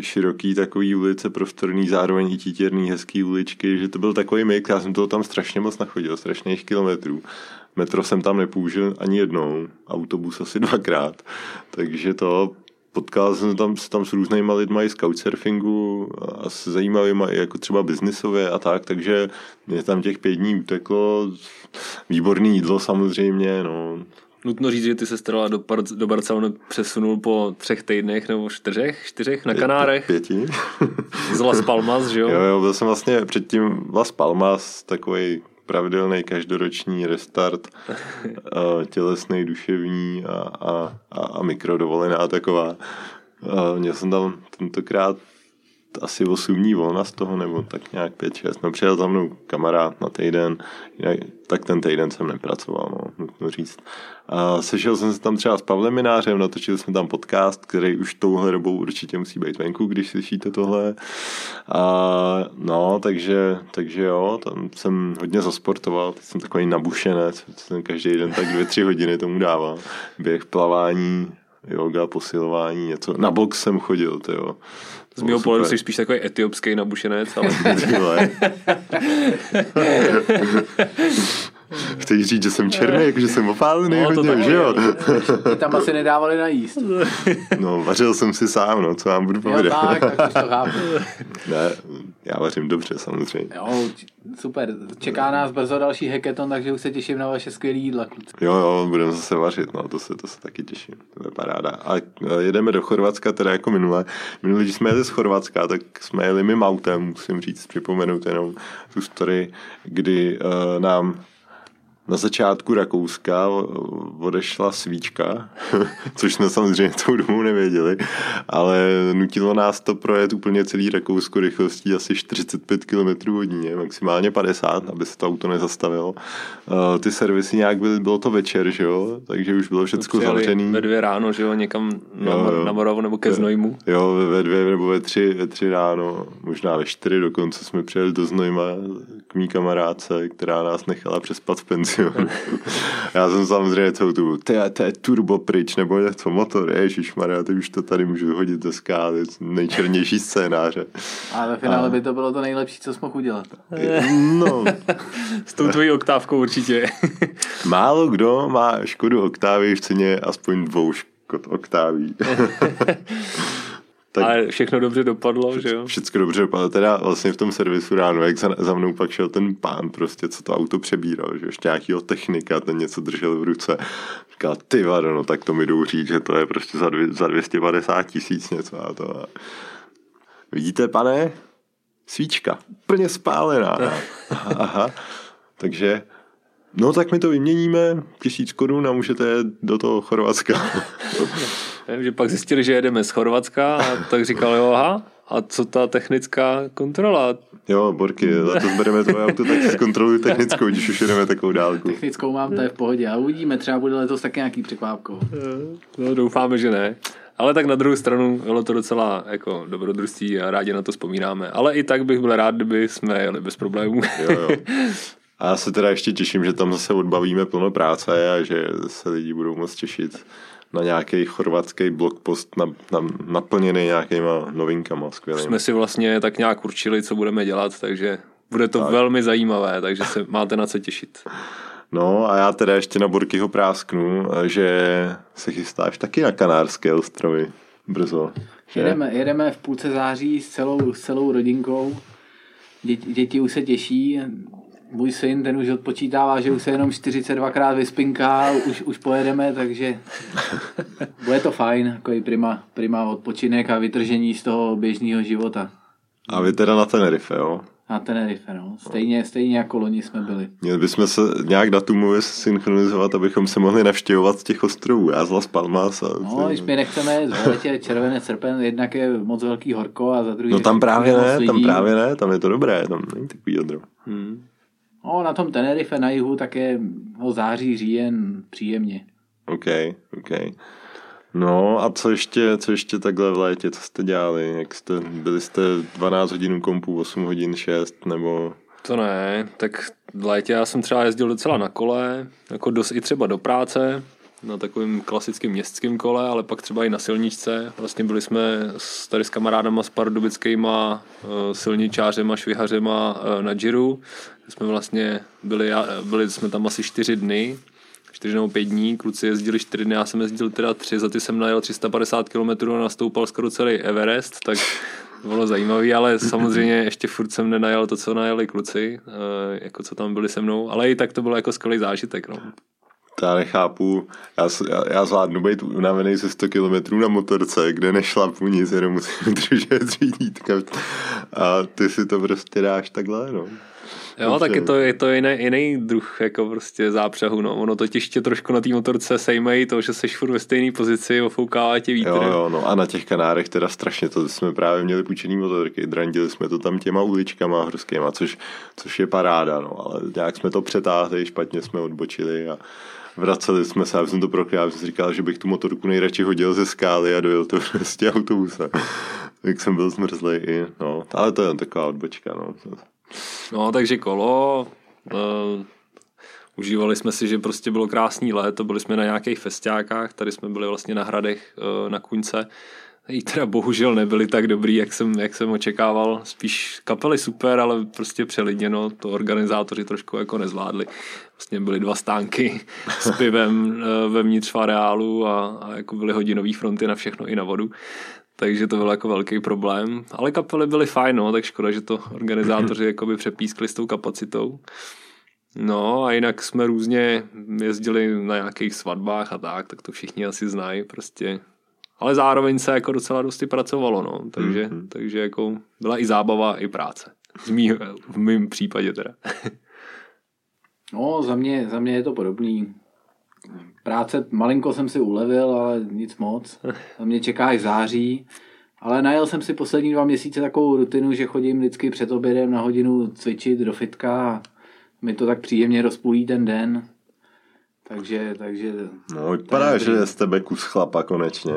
široký takový ulice, prostorný, zároveň i títěrný hezký uličky, že to byl takový mix, já jsem toho tam strašně moc nachodil, strašných kilometrů. Metro jsem tam nepoužil ani jednou, autobus asi dvakrát, takže to potkal jsem tam, tam s různýma lidma i z couchsurfingu a s zajímavými jako třeba biznisově a tak, takže mě tam těch pět dní uteklo. Výborný jídlo samozřejmě, no. Nutno říct, že ty se teda do, do Barcelony přesunul po třech týdnech nebo čtyřech, čtyřech na Kanárech. Pěti. Z Las Palmas, že jo? Jo, jo, byl jsem vlastně předtím Las Palmas, takový pravidelný každoroční restart, tělesný, duševní a, a, a, a mikrodovolená taková. Měl jsem tam tentokrát asi 8 dní volna z toho, nebo tak nějak 5-6. No přijel za mnou kamarád na týden, tak ten týden jsem nepracoval, no, nutno říct. A sešel jsem se tam třeba s Pavlem Minářem, natočili jsme tam podcast, který už touhle dobou určitě musí být venku, když slyšíte tohle. A no, takže, takže jo, tam jsem hodně zasportoval, teď jsem takový nabušenec, jsem každý den tak dvě, tři hodiny tomu dával. Běh, plavání, yoga, posilování, něco. Na box jsem chodil, to jo. Z mého pohledu jsi spíš takový etiopský nabušenec, ale... Chceš říct, že jsem černý, jako že jsem opálený no, hodně, že jo? Ty tam asi nedávali najíst. No, vařil jsem si sám, no, co vám budu povědět. Jo, tak, tak to chápu. Ne, já vařím dobře, samozřejmě. Jo, super. Čeká nás brzo další hackathon, takže už se těším na vaše skvělé jídla, kluci. Jo, jo, budeme zase vařit, no, to se, to se taky těším. To je paráda. A jedeme do Chorvatska, teda jako minule. Minule, když jsme jeli z Chorvatska, tak jsme jeli mým autem, musím říct, připomenout jenom tu story, kdy uh, nám na začátku Rakouska odešla svíčka, což jsme samozřejmě tou domů nevěděli, ale nutilo nás to projet úplně celý Rakousko rychlostí asi 45 km hodině, maximálně 50, aby se to auto nezastavilo. Ty servisy nějak byly, bylo to večer, že jo, takže už bylo všechno zavřený. Ve dvě ráno, že jo, někam na, jo, jo. na Moravu nebo ke Znojmu. Jo, ve dvě nebo ve tři, ve tři ráno, možná ve čtyři dokonce jsme přijeli do Znojma k mý kamarádce, která nás nechala přespat v penzi Já jsem samozřejmě celou tu, to je, to je turbo pryč, nebo něco, motor, ježišmarja, ty už to tady můžu hodit do skály, nejčernější scénáře. A ve finále a... by to bylo to nejlepší, co jsme mohl udělat. No. S tou tvojí oktávkou určitě. Málo kdo má Škodu Oktávy v ceně aspoň dvou Škod Oktáví. Tak Ale všechno dobře dopadlo, vše, že jo? Všechno dobře dopadlo. Teda vlastně v tom servisu ráno, jak za, za mnou pak šel ten pán prostě, co to auto přebíral, že ještě nějakýho technika, ten něco držel v ruce. Říkal, ty vado, no tak to mi jdou říct, že to je prostě za, dvě, za 250 tisíc něco a to. A... Vidíte, pane? Svíčka, úplně spálená. Aha. Takže No tak my to vyměníme, tisíc korun a můžete do toho Chorvatska. že pak zjistili, že jedeme z Chorvatska a tak říkal, jo, aha, a co ta technická kontrola? Jo, Borky, za to zbereme tvoje auto, tak si zkontroluj technickou, když už jedeme takovou dálku. Technickou mám, to je v pohodě a uvidíme, třeba bude letos taky nějaký překvápko. No, doufáme, že ne. Ale tak na druhou stranu bylo to docela jako dobrodružství a rádi na to vzpomínáme. Ale i tak bych byl rád, kdyby jsme jeli bez problémů. Jo, jo. A já se teda ještě těším, že tam zase odbavíme plno práce a že se lidi budou moc těšit na nějaký chorvatský blogpost na, na, naplněný nějakýma novinkama skvělými. Jsme si vlastně tak nějak určili, co budeme dělat, takže bude to tak. velmi zajímavé, takže se máte na co těšit. No a já teda ještě na Borkyho prásknu, že se chystáš taky na Kanárské ostrovy brzo. Jedeme, jedeme v půlce září s celou, s celou rodinkou. Děti, děti už se těší, můj syn, ten už odpočítává, že už se jenom 42krát vyspinká, už, už pojedeme, takže bude to fajn, jako i prima, prima odpočinek a vytržení z toho běžného života. A vy teda na Tenerife, jo? Na Tenerife, no. Stejně, stejně jako loni jsme byli. Měli bychom se nějak datumově synchronizovat, abychom se mohli navštěvovat z těch ostrovů. Já z Las Palmas. A no, když my nechceme, letě červené srpen, jednak je moc velký horko a za druhý... No tam právě ne, tam právě ne, tam je to dobré, tam není takový odrov. Hmm. No, na tom Tenerife na jihu také no, září, říjen příjemně. OK, OK. No a co ještě, co ještě takhle v létě, co jste dělali? Jak jste, byli jste 12 hodin kompu, 8 hodin, 6 nebo... To ne, tak v létě já jsem třeba jezdil docela na kole, jako dost i třeba do práce, na takovým klasickým městským kole, ale pak třeba i na silničce. Vlastně byli jsme s, tady s kamarádama, s pardubickýma eh, silničářema, švihařema eh, na Giro. Jsme vlastně byli, byli jsme tam asi čtyři dny, čtyři nebo pět dní, kluci jezdili čtyři dny, já jsem jezdil teda tři, za ty jsem najel 350 km a nastoupal skoro celý Everest, tak bylo zajímavý, ale samozřejmě ještě furt jsem nenajel to, co najeli kluci, eh, jako co tam byli se mnou, ale i tak to bylo jako skvělý zážitek. No já nechápu, já, já, já zvládnu být unavený ze 100 km na motorce, kde nešlapu nic, jenom musím držet řídítka a ty si to prostě dáš takhle, no. Jo, tak je to, je to jiný, jiný druh jako prostě zápřehu, no. Ono totiž tě trošku na té motorce sejmejí to, že seš furt ve stejné pozici, ofoukává tě vítr. Jo, jo, no a na těch kanárech teda strašně, to jsme právě měli půjčený motorky, drandili jsme to tam těma uličkama horskýma, což, což je paráda, no, ale nějak jsme to přetáhli, špatně jsme odbočili a vraceli jsme se, já jsem to prokryl, já jsem si říkal, že bych tu motorku nejradši hodil ze skály a dojel to prostě autobusem. tak jsem byl zmrzlý i, no, ale to je jen taková odbočka, no. No, takže kolo, uh, užívali jsme si, že prostě bylo krásný léto, byli jsme na nějakých festiákách, tady jsme byli vlastně na hradech uh, na Kuňce, i teda bohužel nebyli tak dobrý, jak jsem, jak jsem očekával. Spíš kapely super, ale prostě přelidněno, to organizátoři trošku jako nezvládli. Vlastně byly dva stánky s pivem eh, vevnitř v areálu a, a jako byly hodinové fronty na všechno i na vodu. Takže to byl jako velký problém. Ale kapely byly fajn, no, tak škoda, že to organizátoři jako by přepískli s tou kapacitou. No a jinak jsme různě jezdili na nějakých svatbách a tak, tak to všichni asi znají, prostě ale zároveň se jako docela dosti pracovalo, no, takže, mm-hmm. takže jako byla i zábava, i práce. Z mý, v mém případě teda. no, za mě, za mě je to podobný. Práce, malinko jsem si ulevil, ale nic moc. Za mě čeká až září. Ale najel jsem si poslední dva měsíce takovou rutinu, že chodím vždycky před obědem na hodinu cvičit do fitka a mi to tak příjemně rozpůlí ten den. Takže, takže... No, vypadá, že je z tebe kus chlapa konečně.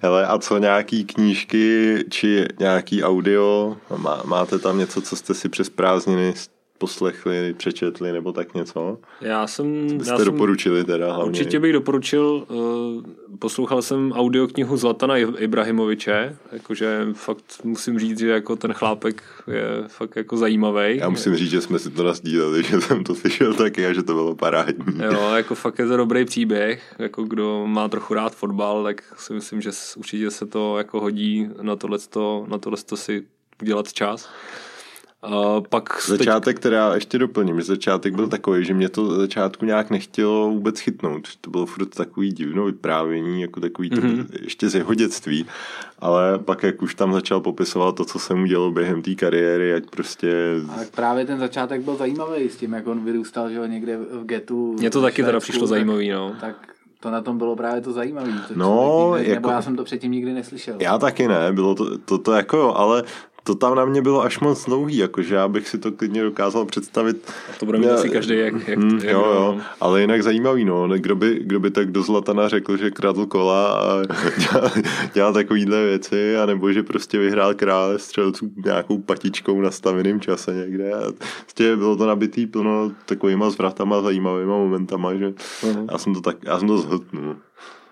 Hele, a co nějaký knížky či nějaký audio? Má, máte tam něco, co jste si přes prázdniny poslechli, přečetli nebo tak něco? Já jsem... Jste já jsem, doporučili teda hlavně. Určitě bych doporučil, uh, poslouchal jsem audioknihu Zlatana Ibrahimoviče, jakože fakt musím říct, že jako ten chlápek je fakt jako zajímavý. Já musím říct, že jsme si to nazdíleli, že jsem to slyšel taky a že to bylo parádní. Jo, jako fakt je to dobrý příběh, jako kdo má trochu rád fotbal, tak si myslím, že určitě se to jako hodí na tohleto, na tohleto si udělat čas. Uh, pak začátek, teď... teda ještě doplním, začátek byl takový, že mě to začátku nějak nechtělo vůbec chytnout. To bylo furt takový divno vyprávění, jako takový mm-hmm. to, ještě z jeho dětství. Ale pak, jak už tam začal popisovat to, co se mu dělo během té kariéry, ať prostě... A právě ten začátek byl zajímavý s tím, jak on vyrůstal, že ho někde v getu. Mně to taky teda přišlo zajímavý, no. Tak to na tom bylo právě to zajímavé. To no, nikdy, jako, nebo já jsem to předtím nikdy neslyšel. Já taky ne, bylo to, to, to jako, ale to tam na mě bylo až moc dlouhý, jakože já bych si to klidně dokázal představit. A to bude mít asi každý, jak, jak, mm, jak Jo, jo, ale jinak zajímavý, no, kdo by, kdo by tak do Zlatana řekl, že kradl kola a dělal, dělal takovýhle věci, anebo že prostě vyhrál krále střelců nějakou patičkou na staveným čase někde. A prostě bylo to nabitý plno takovýma zvratama, zajímavýma momentama, že uh-huh. já jsem to tak, já jsem to zhltnul.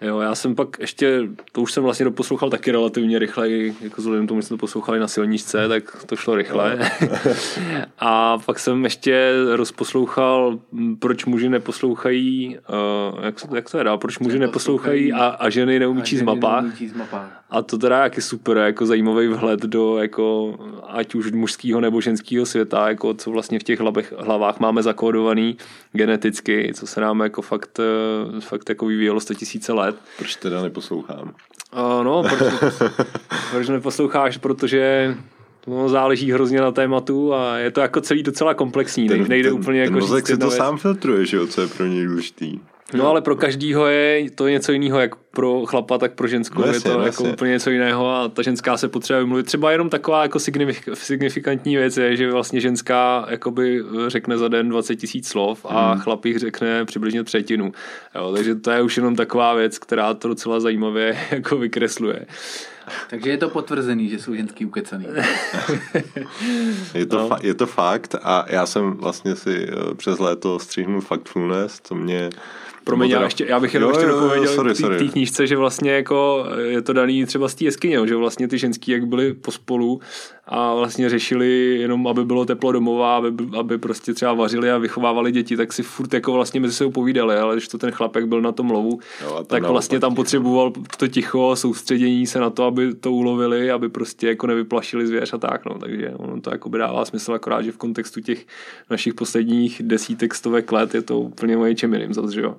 Jo, já jsem pak ještě, to už jsem vlastně doposlouchal taky relativně rychle, jako vzhledem tomu, že jsme to poslouchali na silničce, tak to šlo rychle. a pak jsem ještě rozposlouchal, proč muži neposlouchají, uh, jak, jak to je dál, proč muži neposlouchají a, a ženy neumí číst mapách. A to teda jak je super, jako zajímavý vhled do jako, ať už mužského nebo ženského světa, jako co vlastně v těch hlavech, hlavách máme zakódovaný geneticky, co se nám jako fakt, eh, fakt jako vyvíjelo 100 tisíce let. Proč teda neposlouchám? Uh, no, proč, proč neposloucháš, protože No, záleží hrozně na tématu a je to jako celý docela komplexní. Ten, Nejde ten, úplně ten jako mozek si to věc. sám filtruje, že jo, co je pro něj důležitý. No ale pro každýho je to něco jiného, jak pro chlapa, tak pro ženskou. No, je to no, jako úplně něco jiného a ta ženská se potřebuje vymluvit. Třeba jenom taková jako signifikantní věc je, že vlastně ženská jakoby řekne za den 20 tisíc slov a hmm. chlap jich řekne přibližně třetinu. Jo, takže to je už jenom taková věc, která to docela zajímavě jako vykresluje. Takže je to potvrzený, že jsou ženský ukecaný. je, to no. fa- je to fakt a já jsem vlastně si eh, přes léto střihnul Factfulness, co mě Promiň, já, ještě, já bych jenom jo, ještě dopověděl k té knížce, že vlastně jako je to daný třeba z té jeskyně, že vlastně ty ženský jak byly pospolu a vlastně řešili jenom, aby bylo teplo domova, aby, aby prostě třeba vařili a vychovávali děti, tak si furt jako vlastně mezi sebou povídali, ale když to ten chlapek byl na tom lovu, jo, tak vlastně tam potřeboval to ticho, soustředění se na to, aby to ulovili, aby prostě jako nevyplašili zvěř a tak, no, takže ono to jako by dává smysl akorát, že v kontextu těch našich posledních desítek, stovek let je to úplně moje čem zase, že jo.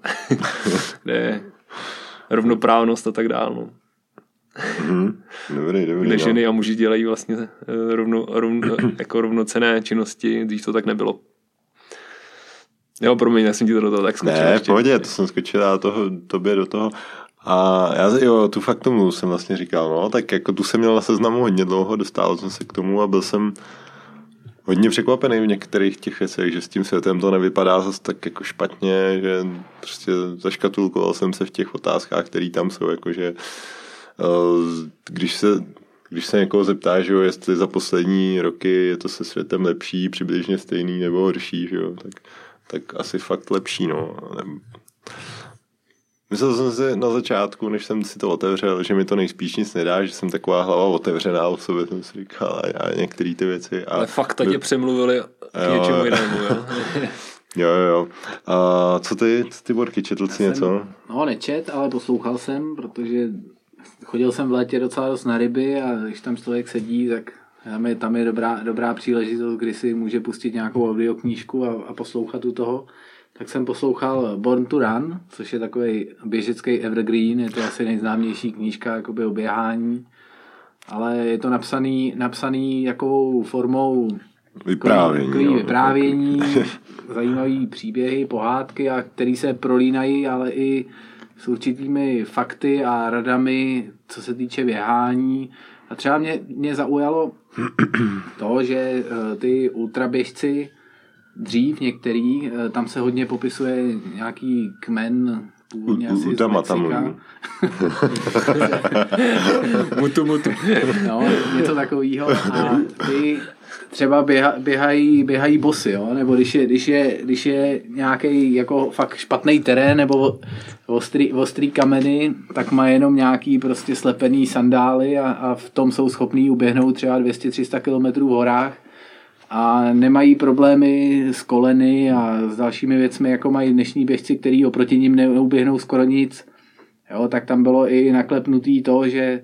kde je rovnoprávnost a tak dále. No. Mm-hmm. Dobrý, dobrý. Kde no. ženy a muži dělají vlastně eh, rovno, rovno, jako rovnocené činnosti, když to tak nebylo. Jo, promiň, já jsem ti to do toho tak skočil. Ne, ještě. pohodě, to jsem skočil a toho, tobě do toho. A já jo, tu fakt tomu jsem vlastně říkal, no, tak jako tu jsem měl na seznamu hodně dlouho, dostal jsem se k tomu a byl jsem hodně překvapený v některých těch věcech, že s tím světem to nevypadá zase tak jako špatně, že prostě zaškatulkoval jsem se v těch otázkách, které tam jsou, jakože eh, když se když se někoho zeptá, že jo, jestli za poslední roky je to se světem lepší, přibližně stejný nebo horší, že jo, tak, tak asi fakt lepší, no. Myslel jsem si na začátku, než jsem si to otevřel, že mi to nejspíš nic nedá, že jsem taková hlava otevřená o sobě, jsem si říkal a některé ty věci. A Ale fakt tě přemluvili k něčemu jinému, jo? jo, jo, jo. A co ty, co ty Borky, četl jsi něco? No, nečet, ale poslouchal jsem, protože chodil jsem v létě docela dost na ryby a když tam člověk sedí, tak tam je, tam je dobrá, dobrá příležitost, kdy si může pustit nějakou audioknížku a, a poslouchat u toho tak jsem poslouchal Born to Run, což je takový běžecký evergreen, je to asi nejznámější knížka jakoby o běhání, ale je to napsaný, napsaný jakou formou vyprávění, takový, vyprávění zajímavý příběhy, pohádky, a který se prolínají, ale i s určitými fakty a radami, co se týče běhání. A třeba mě, mě zaujalo to, že eh, ty ultraběžci dřív některý, eh, tam se hodně popisuje nějaký kmen původně asi z Mexika. mutu, mutu. no, něco takového. A ty třeba běha, běhají, běhají bosy, jo? nebo když je, když je, když je nějaký jako fakt špatný terén nebo ostrý, ostrý kameny, tak má jenom nějaký prostě slepený sandály a, a v tom jsou schopní uběhnout třeba 200-300 km v horách a nemají problémy s koleny a s dalšími věcmi, jako mají dnešní běžci, který oproti ním neuběhnou skoro nic. Jo, tak tam bylo i naklepnutý to, že eh,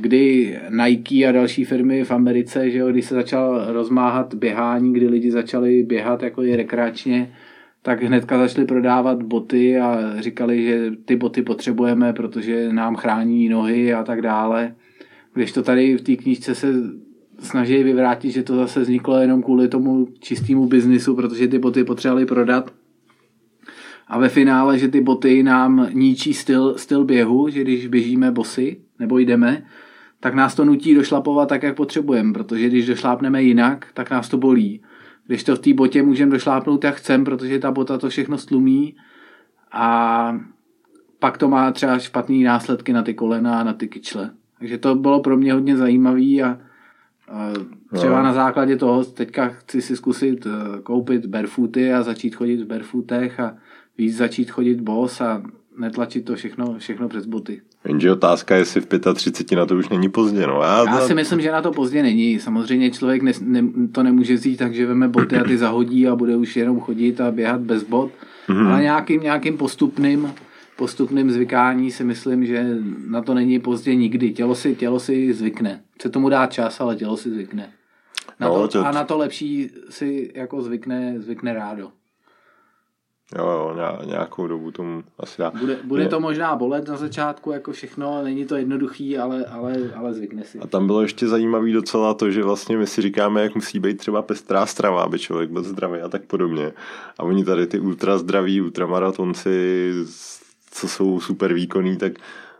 kdy Nike a další firmy v Americe, že jo, když se začal rozmáhat běhání, kdy lidi začali běhat jako i rekreačně, tak hnedka začali prodávat boty a říkali, že ty boty potřebujeme, protože nám chrání nohy a tak dále. Když to tady v té knížce se snaží vyvrátit, že to zase vzniklo jenom kvůli tomu čistému biznisu, protože ty boty potřebovali prodat. A ve finále, že ty boty nám ničí styl, styl běhu, že když běžíme bosy nebo jdeme, tak nás to nutí došlapovat tak, jak potřebujeme, protože když došlápneme jinak, tak nás to bolí. Když to v té botě můžeme došlápnout, jak chcem, protože ta bota to všechno slumí a pak to má třeba špatné následky na ty kolena a na ty kyčle. Takže to bylo pro mě hodně zajímavé a Třeba no. na základě toho teďka chci si zkusit eh, koupit barefooty a začít chodit v barefootech a víc začít chodit boss a netlačit to všechno, všechno přes boty. Jenže otázka je, jestli v 35 na to už není pozdě. No. Já, Já si myslím, že na to pozdě není. Samozřejmě člověk ne, ne, to nemůže vzít tak, že veme boty a ty zahodí a bude už jenom chodit a běhat bez bot. Mm-hmm. Ale nějakým, nějakým postupným postupným zvykání si myslím, že na to není pozdě nikdy. Tělo si, tělo si zvykne. Chce tomu dát čas, ale tělo si zvykne. Na no, to, to... A na to lepší si jako zvykne, zvykne rádo. Jo, jo, nějakou dobu tomu asi dá. Bude, bude to možná bolet na začátku, jako všechno, není to jednoduchý, ale, ale, ale zvykne si. A tam bylo ještě zajímavý docela to, že vlastně my si říkáme, jak musí být třeba pestrá strava, aby člověk byl zdravý a tak podobně. A oni tady ty ultra zdraví, ultramaratonci co jsou super výkonní, tak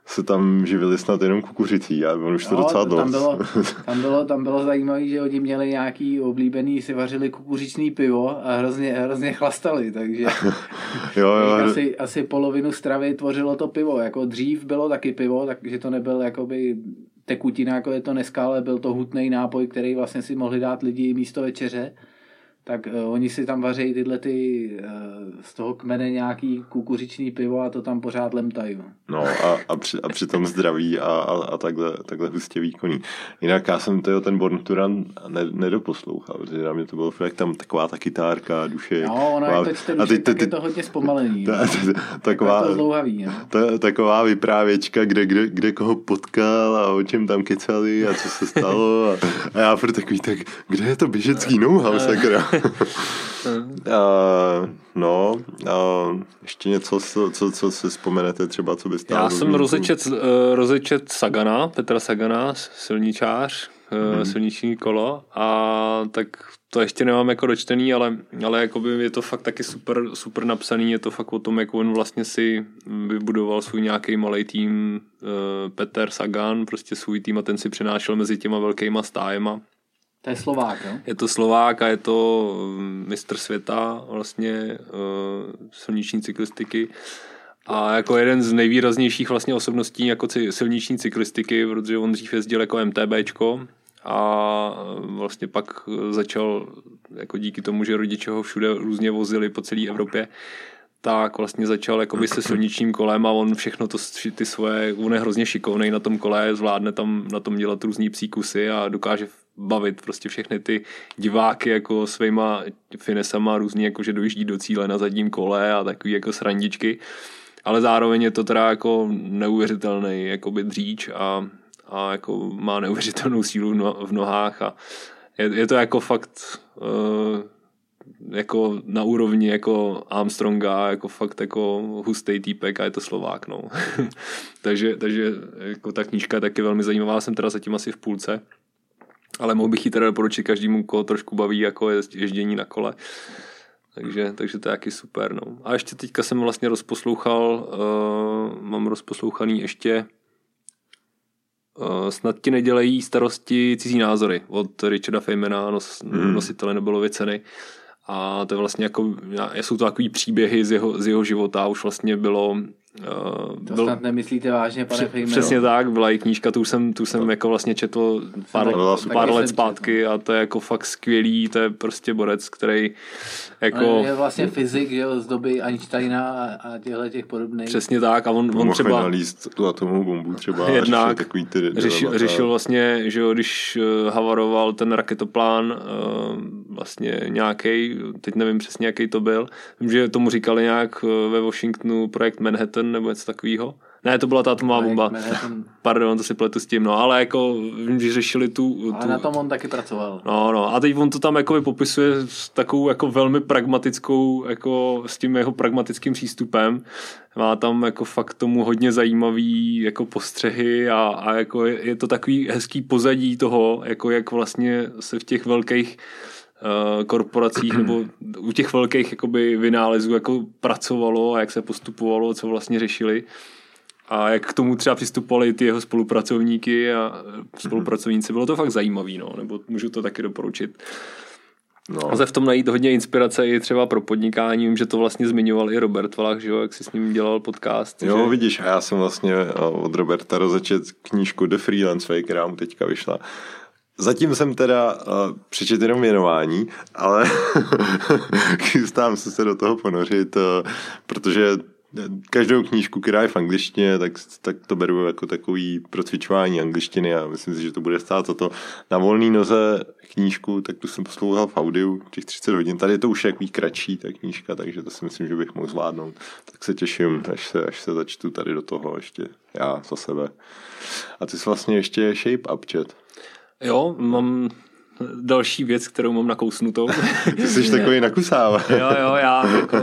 se tam živili snad jenom kukuřicí a on už to no, docela dost. Tam bylo, tam bylo, tam bylo zajímavé, že oni měli nějaký oblíbený, si vařili kukuřičný pivo a hrozně, hrozně chlastali, takže jo, jo. Asi, asi polovinu stravy tvořilo to pivo. Jako dřív bylo taky pivo, takže to nebyl jakoby tekutina, jako je to dneska, ale byl to hutný nápoj, který vlastně si mohli dát lidi místo večeře tak uh, oni si tam vařejí tyhle ty, uh, z toho kmene nějaký kukuřičný pivo a to tam pořád lemtají. No a, a, při, a přitom zdraví a, a, a takhle, takhle hustě výkonný. Jinak já jsem to, ten Born Turan ne, nedoposlouchal, protože na mě to bylo fakt tam taková ta kytárka, duše. No, ono je to čte, a teď, tak je to hodně zpomalený. Ta, ta, taková, to zdlouhavý, no. ta, taková vyprávěčka, kde, kde, kde koho potkal a o čem tam kecali a co se stalo a, a já furt takový, tak kde je to běžecký know-how, sakra? uh, no, uh, ještě něco, co, co, co si vzpomenete třeba, co byste... Já jsem rozečet, uh, rozečet Sagana, Petra Sagana, silničář, uh, hmm. silniční kolo. A tak to ještě nemám jako dočtený, ale, ale jakoby je to fakt taky super, super napsaný, je to fakt o tom, jak on vlastně si vybudoval svůj nějaký malý tým, uh, Peter Sagan, prostě svůj tým a ten si přenášel mezi těma velkýma stájema to je Slovák, jo? Je to Slovák a je to mm, mistr světa vlastně uh, silniční cyklistiky. A jako jeden z nejvýraznějších vlastně osobností jako silniční cyklistiky, protože on dřív jezdil jako MTBčko a vlastně pak začal jako díky tomu, že rodiče ho všude různě vozili po celé Evropě, tak vlastně začal jakoby se silničním kolem a on všechno to, ty svoje, on je hrozně šikovnej na tom kole, zvládne tam na tom dělat různý psíkusy a dokáže bavit prostě všechny ty diváky jako svýma finesama různě jako že dojíždí do cíle na zadním kole a takový jako srandičky. Ale zároveň je to teda jako neuvěřitelný jakoby dříč a, a jako má neuvěřitelnou sílu v nohách a je, je to jako fakt uh, jako na úrovni jako Armstronga, jako fakt jako hustý týpek a je to Slovák, no. takže, takže jako ta knížka je taky velmi zajímavá, jsem teda zatím asi v půlce, ale mohl bych ji teda doporučit každému, koho trošku baví jako ježdění na kole. Takže, takže to je taky super. No. A ještě teďka jsem vlastně rozposlouchal, uh, mám rozposlouchaný ještě uh, Snad ti nedělají starosti cizí názory od Richarda Feynmana, nos, hmm. nositele Nobelovy ceny. A to je vlastně jako, jsou to takový příběhy z jeho, z jeho života. Už vlastně bylo Uh, to byl, snad nemyslíte vážně, pane Fejmero? Přesně tak, byla i knížka, tu jsem, tu jsem to, jako vlastně četl pár, tak, pár let zpátky četl. a to je jako fakt skvělý, to je prostě borec, který jako... On je vlastně fyzik, že jo, z doby Einsteina a, a těchto těch podobných. Přesně tak a on, on třeba... nalíst tu atomovou bombu třeba jednak takový ty řešil, řešil vlastně, že jo, když eh, havaroval ten raketoplán eh, vlastně nějaký, teď nevím přesně, jaký to byl, vím, že tomu říkali nějak ve Washingtonu projekt Manhattan, nebo něco takového. Ne, to byla ta atomová bomba. Pardon, to si pletu s tím, no, ale jako když řešili tu, tu... Ale na tom on taky pracoval. No, no, a teď on to tam jako popisuje s takovou jako velmi pragmatickou, jako s tím jeho pragmatickým přístupem. Má tam jako fakt tomu hodně zajímavý jako postřehy a, a jako je, je to takový hezký pozadí toho, jako jak vlastně se v těch velkých Eh, korporacích nebo u těch velkých jakoby vynálezů jako pracovalo a jak se postupovalo, co vlastně řešili a jak k tomu třeba přistupovali ty jeho spolupracovníky a spolupracovníci. Bylo to fakt zajímavý, no, nebo můžu to taky doporučit. No. Lze v tom najít hodně inspirace i třeba pro podnikání. Vím, že to vlastně zmiňoval i Robert Valach, že jo, jak si s ním dělal podcast. Jo, že... vidíš, a já jsem vlastně eh, od Roberta rozečet knížku The Freelance Way, která mu teďka vyšla. Zatím jsem teda uh, přečet jenom věnování, ale chystám se se do toho ponořit, uh, protože každou knížku, která je v angličtině, tak, tak to beru jako takový procvičování angličtiny a myslím si, že to bude stát za to. Na volný noze knížku, tak tu jsem poslouchal v audiu těch 30 hodin. Tady je to už jaký kratší ta knížka, takže to si myslím, že bych mohl zvládnout. Tak se těším, až se, až se začtu tady do toho ještě já za sebe. A ty jsi vlastně ještě Shape Up čet. Jo, mám další věc, kterou mám nakousnutou. Ty jsi takový nakusává. jo, jo, já jako,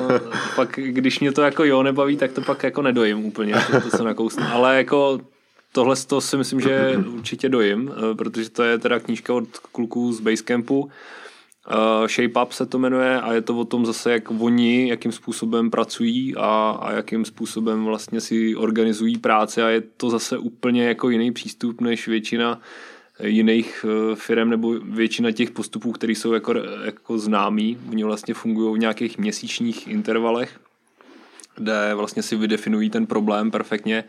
pak, když mě to jako jo nebaví, tak to pak jako nedojím úplně, to, to se nakousnu. Ale jako tohle to si myslím, že určitě dojím, eh, protože to je teda knížka od kluků z Basecampu. Uh, Shape Up se to jmenuje a je to o tom zase, jak oni, jakým způsobem pracují a, a jakým způsobem vlastně si organizují práce a je to zase úplně jako jiný přístup než většina jiných eh, firm nebo většina těch postupů, které jsou jako, jako známý, oni vlastně fungují v nějakých měsíčních intervalech, kde vlastně si vydefinují ten problém perfektně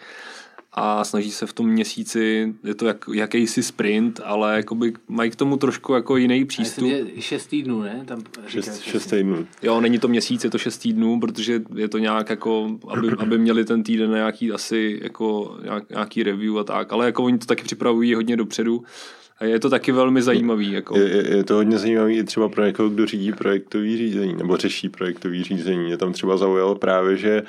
a snaží se v tom měsíci, je to jak, jakýsi sprint, ale jakoby mají k tomu trošku jako jiný přístup. A šest týdnů, ne? Tam šest, šest týdnů. Jo, není to měsíc, je to šest týdnů, protože je to nějak jako, aby, aby měli ten týden nějaký asi jako nějak, nějaký review a tak, ale jako oni to taky připravují hodně dopředu. A je to taky velmi zajímavý. Jako. Je, je, je to hodně zajímavý i třeba pro někoho, kdo řídí projektový řízení nebo řeší projektový řízení. Je tam třeba zaujalo právě, že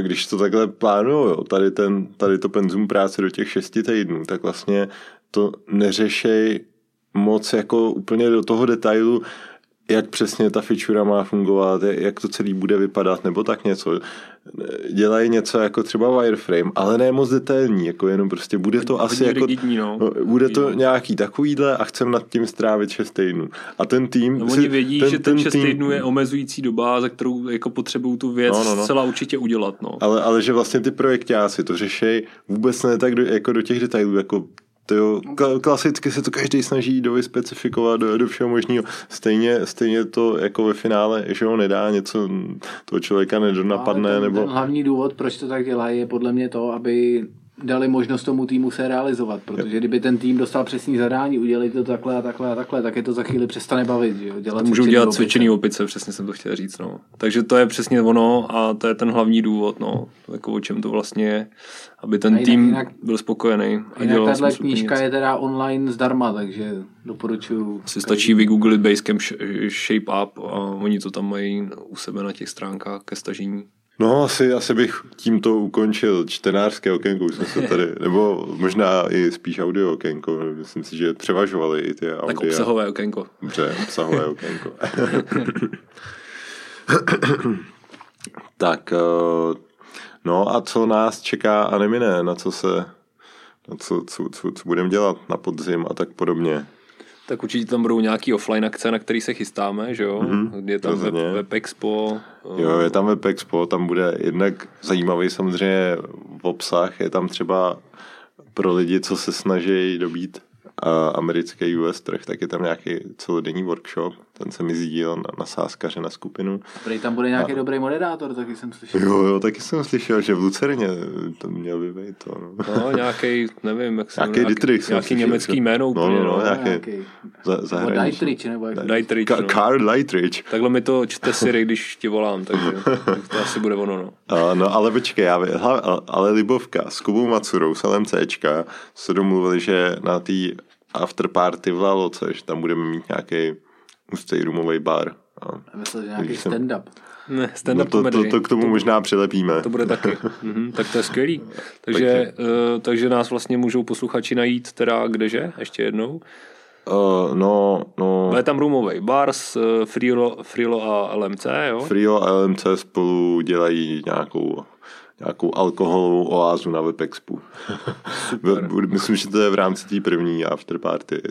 když to takhle plánuju, tady, ten, tady to penzum práce do těch šesti týdnů, tak vlastně to neřešej moc jako úplně do toho detailu, jak přesně ta feature má fungovat, jak to celý bude vypadat, nebo tak něco. Dělají něco jako třeba wireframe, ale ne moc detailní, jako jenom prostě bude to asi jako, rigidní, no. no. bude to no. nějaký takovýhle a chcem nad tím strávit 6 týdnů. A ten tým... No, oni vědí, ten, že ten 6 tým, týdnů je omezující doba, za kterou jako potřebují tu věc no, no, no. zcela určitě udělat. No. Ale, ale že vlastně ty projektáci to řešejí vůbec ne tak do, jako do těch detailů, jako to jo, klasicky se to každý snaží dovyspecifikovat do, do všeho možného. Stejně, stejně to jako ve finále, že ho nedá něco, toho člověka nedonapadne. ten, nebo... ten hlavní důvod, proč to tak dělají, je podle mě to, aby dali možnost tomu týmu se realizovat, protože kdyby ten tým dostal přesný zadání, udělali to takhle a takhle a takhle, tak je to za chvíli přestane bavit. Že jo? Dělat Můžou dělat opice. cvičený opice, přesně jsem to chtěl říct. No. Takže to je přesně ono a to je ten hlavní důvod, no. jako o čem to vlastně je, aby ten jinak, tým jinak, byl spokojený. A jinak tahle knížka je teda online zdarma, takže doporučuji. Si stačí vygooglit Basecamp Shape Up a oni to tam mají u sebe na těch stránkách ke stažení. No, asi, asi bych tímto ukončil čtenářské okénko, už jsme se tady, nebo možná i spíš audio okénko, myslím si, že převažovaly i ty audio. Tak obsahové okénko. Dobře, obsahové okénko. tak, eh, no a co nás čeká a nemine, na co se, na co, co, co, co budeme dělat na podzim a tak podobně tak určitě tam budou nějaký offline akce, na který se chystáme, že jo? Mm-hmm, je tam web, web Expo. Jo, je tam Web Expo, tam bude jednak zajímavý samozřejmě v obsah, je tam třeba pro lidi, co se snaží dobít americký US trh, tak je tam nějaký celodenní workshop, ten se mi sdílel na, na sáskaře na skupinu. Prej tam bude nějaký a... dobrý moderátor, taky jsem slyšel. Jo, jo, taky jsem slyšel, že v Lucerně to měl by být to. No, no nějaký, nevím, jak se Nějaký Dietrich Nějaký slyšel, německý že... jméno úplně, no. no, no nějaký, nějaký. Za, zahraniční. Dietrich, nebo jak Dietrich, Ka- no. Karl Dietrich. Takhle mi to čte Siri, když ti volám, takže to asi bude ono, no. A, no, ale počkej, já, ale Libovka s Kubou Macurou, s LMCčka, se domluvili, že na té afterparty v Laloce, že tam budeme mít nějaký hustý rumový bar. A myslel, že nějaký stand-up. Ne, stand-up no to, to, to, k tomu to, možná přilepíme. To bude taky. mhm, tak to je skvělý. Takže, uh, takže nás vlastně můžou posluchači najít teda kdeže? Ještě jednou. Uh, no, no. Je tam roomový bar s uh, Frilo, Frilo a LMC, jo? Frilo a LMC spolu dělají nějakou nějakou alkoholovou oázu na Webexpu. Myslím, že to je v rámci té první afterparty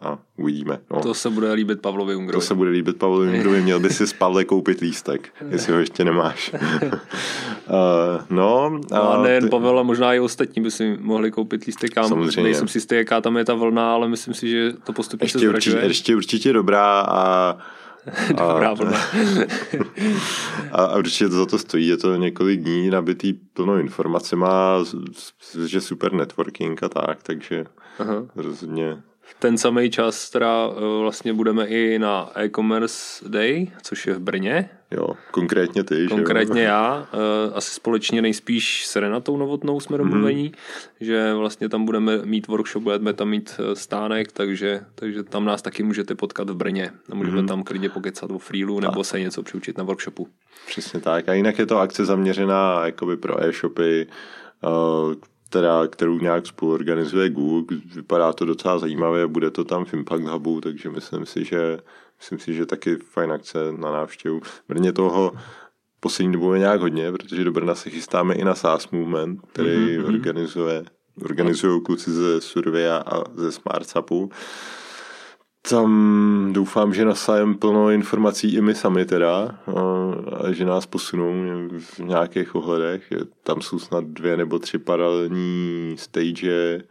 a uvidíme. No. To se bude líbit Pavlovi Ungrovi. To se bude líbit Pavlovi Ungrovi, měl by si z Pavle koupit lístek, jestli ho ještě nemáš. uh, no, no a nejen ty... Pavel, a možná i ostatní by si mohli koupit lístek. Já Samozřejmě. Nejsem si jistý, jaká tam je ta vlna, ale myslím si, že to postupně ještě se určitě, ještě určitě dobrá a Dobrá vlna. a, a určitě to za to stojí, je to několik dní nabitý plno má, že super networking a tak, takže Aha. rozhodně ten samý čas teda eh, vlastně budeme i na e-commerce day, což je v Brně. Jo, konkrétně ty, Konkrétně že jo? já. Eh, asi společně nejspíš s Renatou Novotnou jsme domluvení, mm-hmm. že vlastně tam budeme mít workshop, budeme tam mít eh, stánek, takže, takže tam nás taky můžete potkat v Brně. A můžeme mm-hmm. tam klidně pokecat o freelu nebo se něco přiučit na workshopu. Přesně tak. A jinak je to akce zaměřená jakoby pro e-shopy, teda, kterou nějak spoluorganizuje Google. Vypadá to docela zajímavě, bude to tam v Impact Hubu, takže myslím si, že myslím si, že taky fajn akce na návštěvu. Brně toho poslední dobou je nějak hodně, protože do Brna se chystáme i na SaaS Movement, který mm-hmm. organizuje organizují kluci ze Surveya a ze SmartSapu tam doufám, že nasájem plno informací i my sami teda a že nás posunou v nějakých ohledech. Tam jsou snad dvě nebo tři paralelní stage.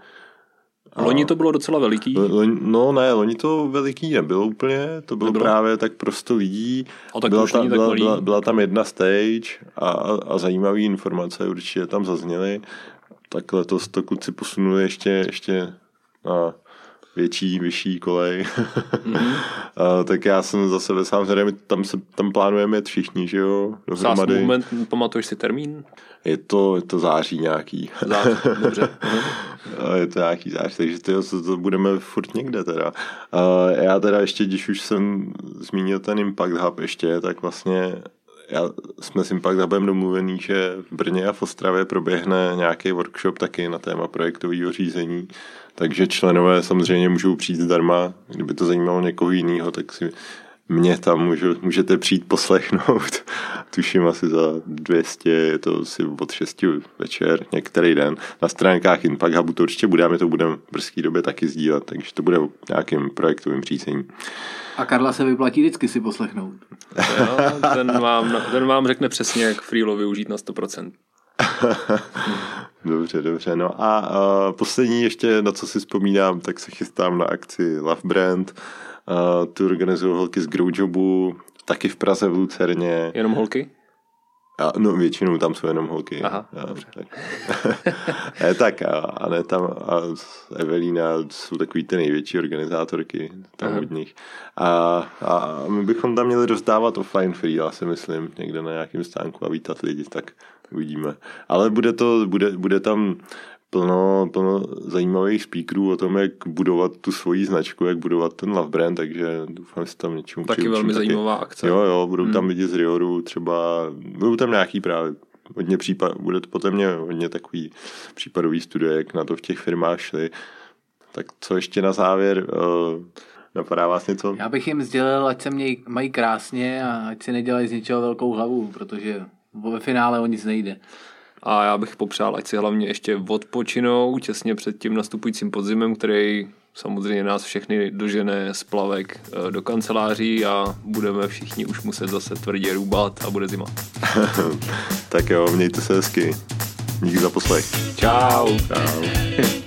A loni to bylo docela veliký. No ne, loni to veliký nebylo úplně, to bylo nebylo. právě tak prostě lidí. A tak byla, ta, byla, tak byla, byla tam jedna stage a, a zajímavé informace určitě tam zazněly. Tak letos to kluci posunuli ještě, ještě na větší, vyšší kolej. Mm-hmm. a, tak já jsem za sebe sám zřejmě, tam, se, tam plánujeme jet všichni, že jo, dohromady. SAS movement, pamatuješ si termín? Je to, je to září nějaký. Září, dobře. je to nějaký září, takže to, to, to budeme furt někde teda. A já teda ještě, když už jsem zmínil ten Impact Hub ještě, tak vlastně já, jsme s Impact Hubem domluvený, že v Brně a v Ostravě proběhne nějaký workshop taky na téma projektového řízení takže členové samozřejmě můžou přijít zdarma. Kdyby to zajímalo někoho jiného, tak si mě tam můžu, můžete přijít poslechnout. Tuším asi za 200, je to asi od 6 večer, některý den. Na stránkách Impact Hubu to určitě bude a my to budeme v brzké době taky sdílet, takže to bude nějakým projektovým řízení. A Karla se vyplatí vždycky si poslechnout. Jo, ten, vám, ten vám řekne přesně, jak Freelo využít na 100%. dobře, dobře. No a uh, poslední ještě, na co si vzpomínám, tak se chystám na akci Love Brand. Uh, tu organizují holky z Growjobu, taky v Praze v Lucerně. Jenom holky? A, no většinou tam jsou jenom holky. Aha, a, dobře. Tak, ne, tak a, a ne tam a Evelína jsou takový ty největší organizátorky tam Aha. od nich. A, a my bychom tam měli rozdávat offline free, já si myslím, někde na nějakém stánku a vítat lidi, tak uvidíme. Ale bude to, bude, bude tam plno, plno zajímavých speakerů o tom, jak budovat tu svoji značku, jak budovat ten love brand, takže doufám, že tam něčemu Taky přiučím. velmi taky. zajímavá akce. Jo, jo, budou hmm. tam lidi z Rioru, třeba, budou tam nějaký právě hodně případ, bude to potom mě hodně takový případový studie, jak na to v těch firmách šli. Tak co ještě na závěr, uh, napadá vás něco? Já bych jim sdělil, ať se měj, mají krásně a ať si nedělají z něčeho velkou hlavu, protože ve finále o nic nejde. A já bych popřál, ať si hlavně ještě odpočinou těsně před tím nastupujícím podzimem, který samozřejmě nás všechny dožené z plavek eh, do kanceláří a budeme všichni už muset zase tvrdě růbat a bude zima. tak jo, mějte se hezky. Díky za poslech. Čau. Čau.